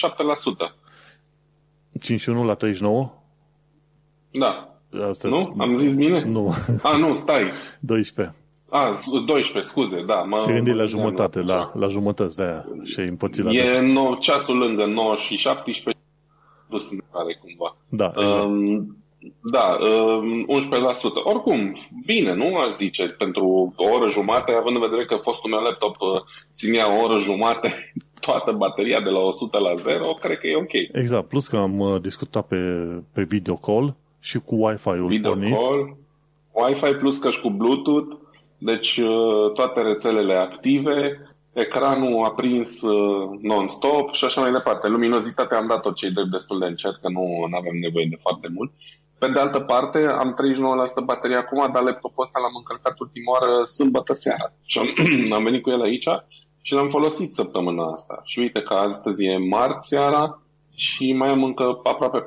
51 la 39? Da. Asta... Nu? Am zis bine? Nu. A, nu, stai. 12. A, 12, scuze, da. Mă, Te gândi la jumătate, la, la jumătăți de aia și ai împărțit la E nou, ceasul lângă 9 și 17 dus în care cumva. Da, exact. Um, da, 11%. Um, Oricum, bine, nu aș zice, pentru o oră jumate, având în vedere că fostul meu laptop uh, ținea o oră jumate toată bateria de la 100 la 0, cred că e ok. Exact, plus că am uh, discutat pe, pe video call și cu Wi-Fi-ul Video pornit. call, Wi-Fi plus că și cu Bluetooth, Deci uh, toate rețelele active, ecranul aprins uh, non-stop și așa mai departe. Luminozitatea am dat-o cei drept destul de încet, că nu avem nevoie de foarte mult. Pe de altă parte, am 39% baterie acum, dar laptopul ăsta l-am încărcat ultima oară sâmbătă seara. Și am, am venit cu el aici și l-am folosit săptămâna asta. Și uite că astăzi e marți seara și mai am încă aproape 40%.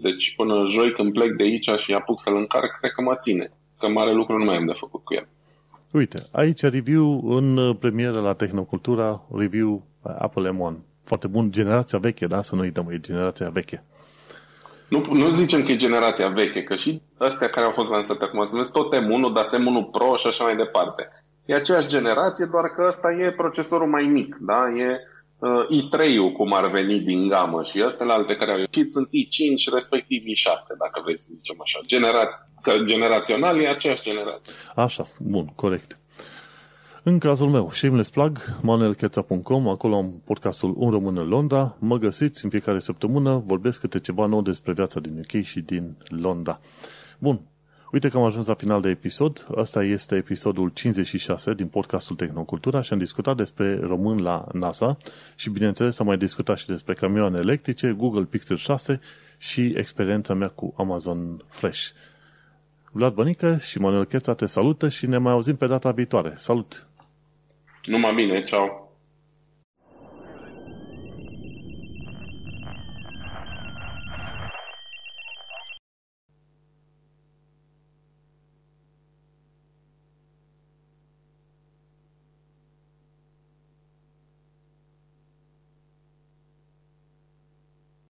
Deci până joi când plec de aici și apuc să-l încarc, cred că mă ține. Că mare lucru nu mai am de făcut cu el. Uite, aici review în premieră la Tehnocultura, review Apple M1. Foarte bun, generația veche, da? Să nu uităm, e generația veche. Nu, nu zicem că e generația veche, că și astea care au fost lansate acum se numesc tot M1, dar M1 Pro și așa mai departe. E aceeași generație, doar că ăsta e procesorul mai mic, da? E uh, i3-ul cum ar veni din gamă și astea alte care au ieșit sunt i5, respectiv i7, dacă vreți să zicem așa. Genera- că generațional e aceeași generație. Așa, bun, corect. În cazul meu, shameless plug, manuelcheța.com, acolo am podcastul Un Român în Londra. Mă găsiți în fiecare săptămână, vorbesc câte ceva nou despre viața din UK și din Londra. Bun, uite că am ajuns la final de episod. Asta este episodul 56 din podcastul Tehnocultura și am discutat despre român la NASA și bineînțeles am mai discutat și despre camioane electrice, Google Pixel 6 și experiența mea cu Amazon Fresh. Vlad Bănică și Manuel Cheța te salută și ne mai auzim pe data viitoare. Salut! Numai bine, ceau!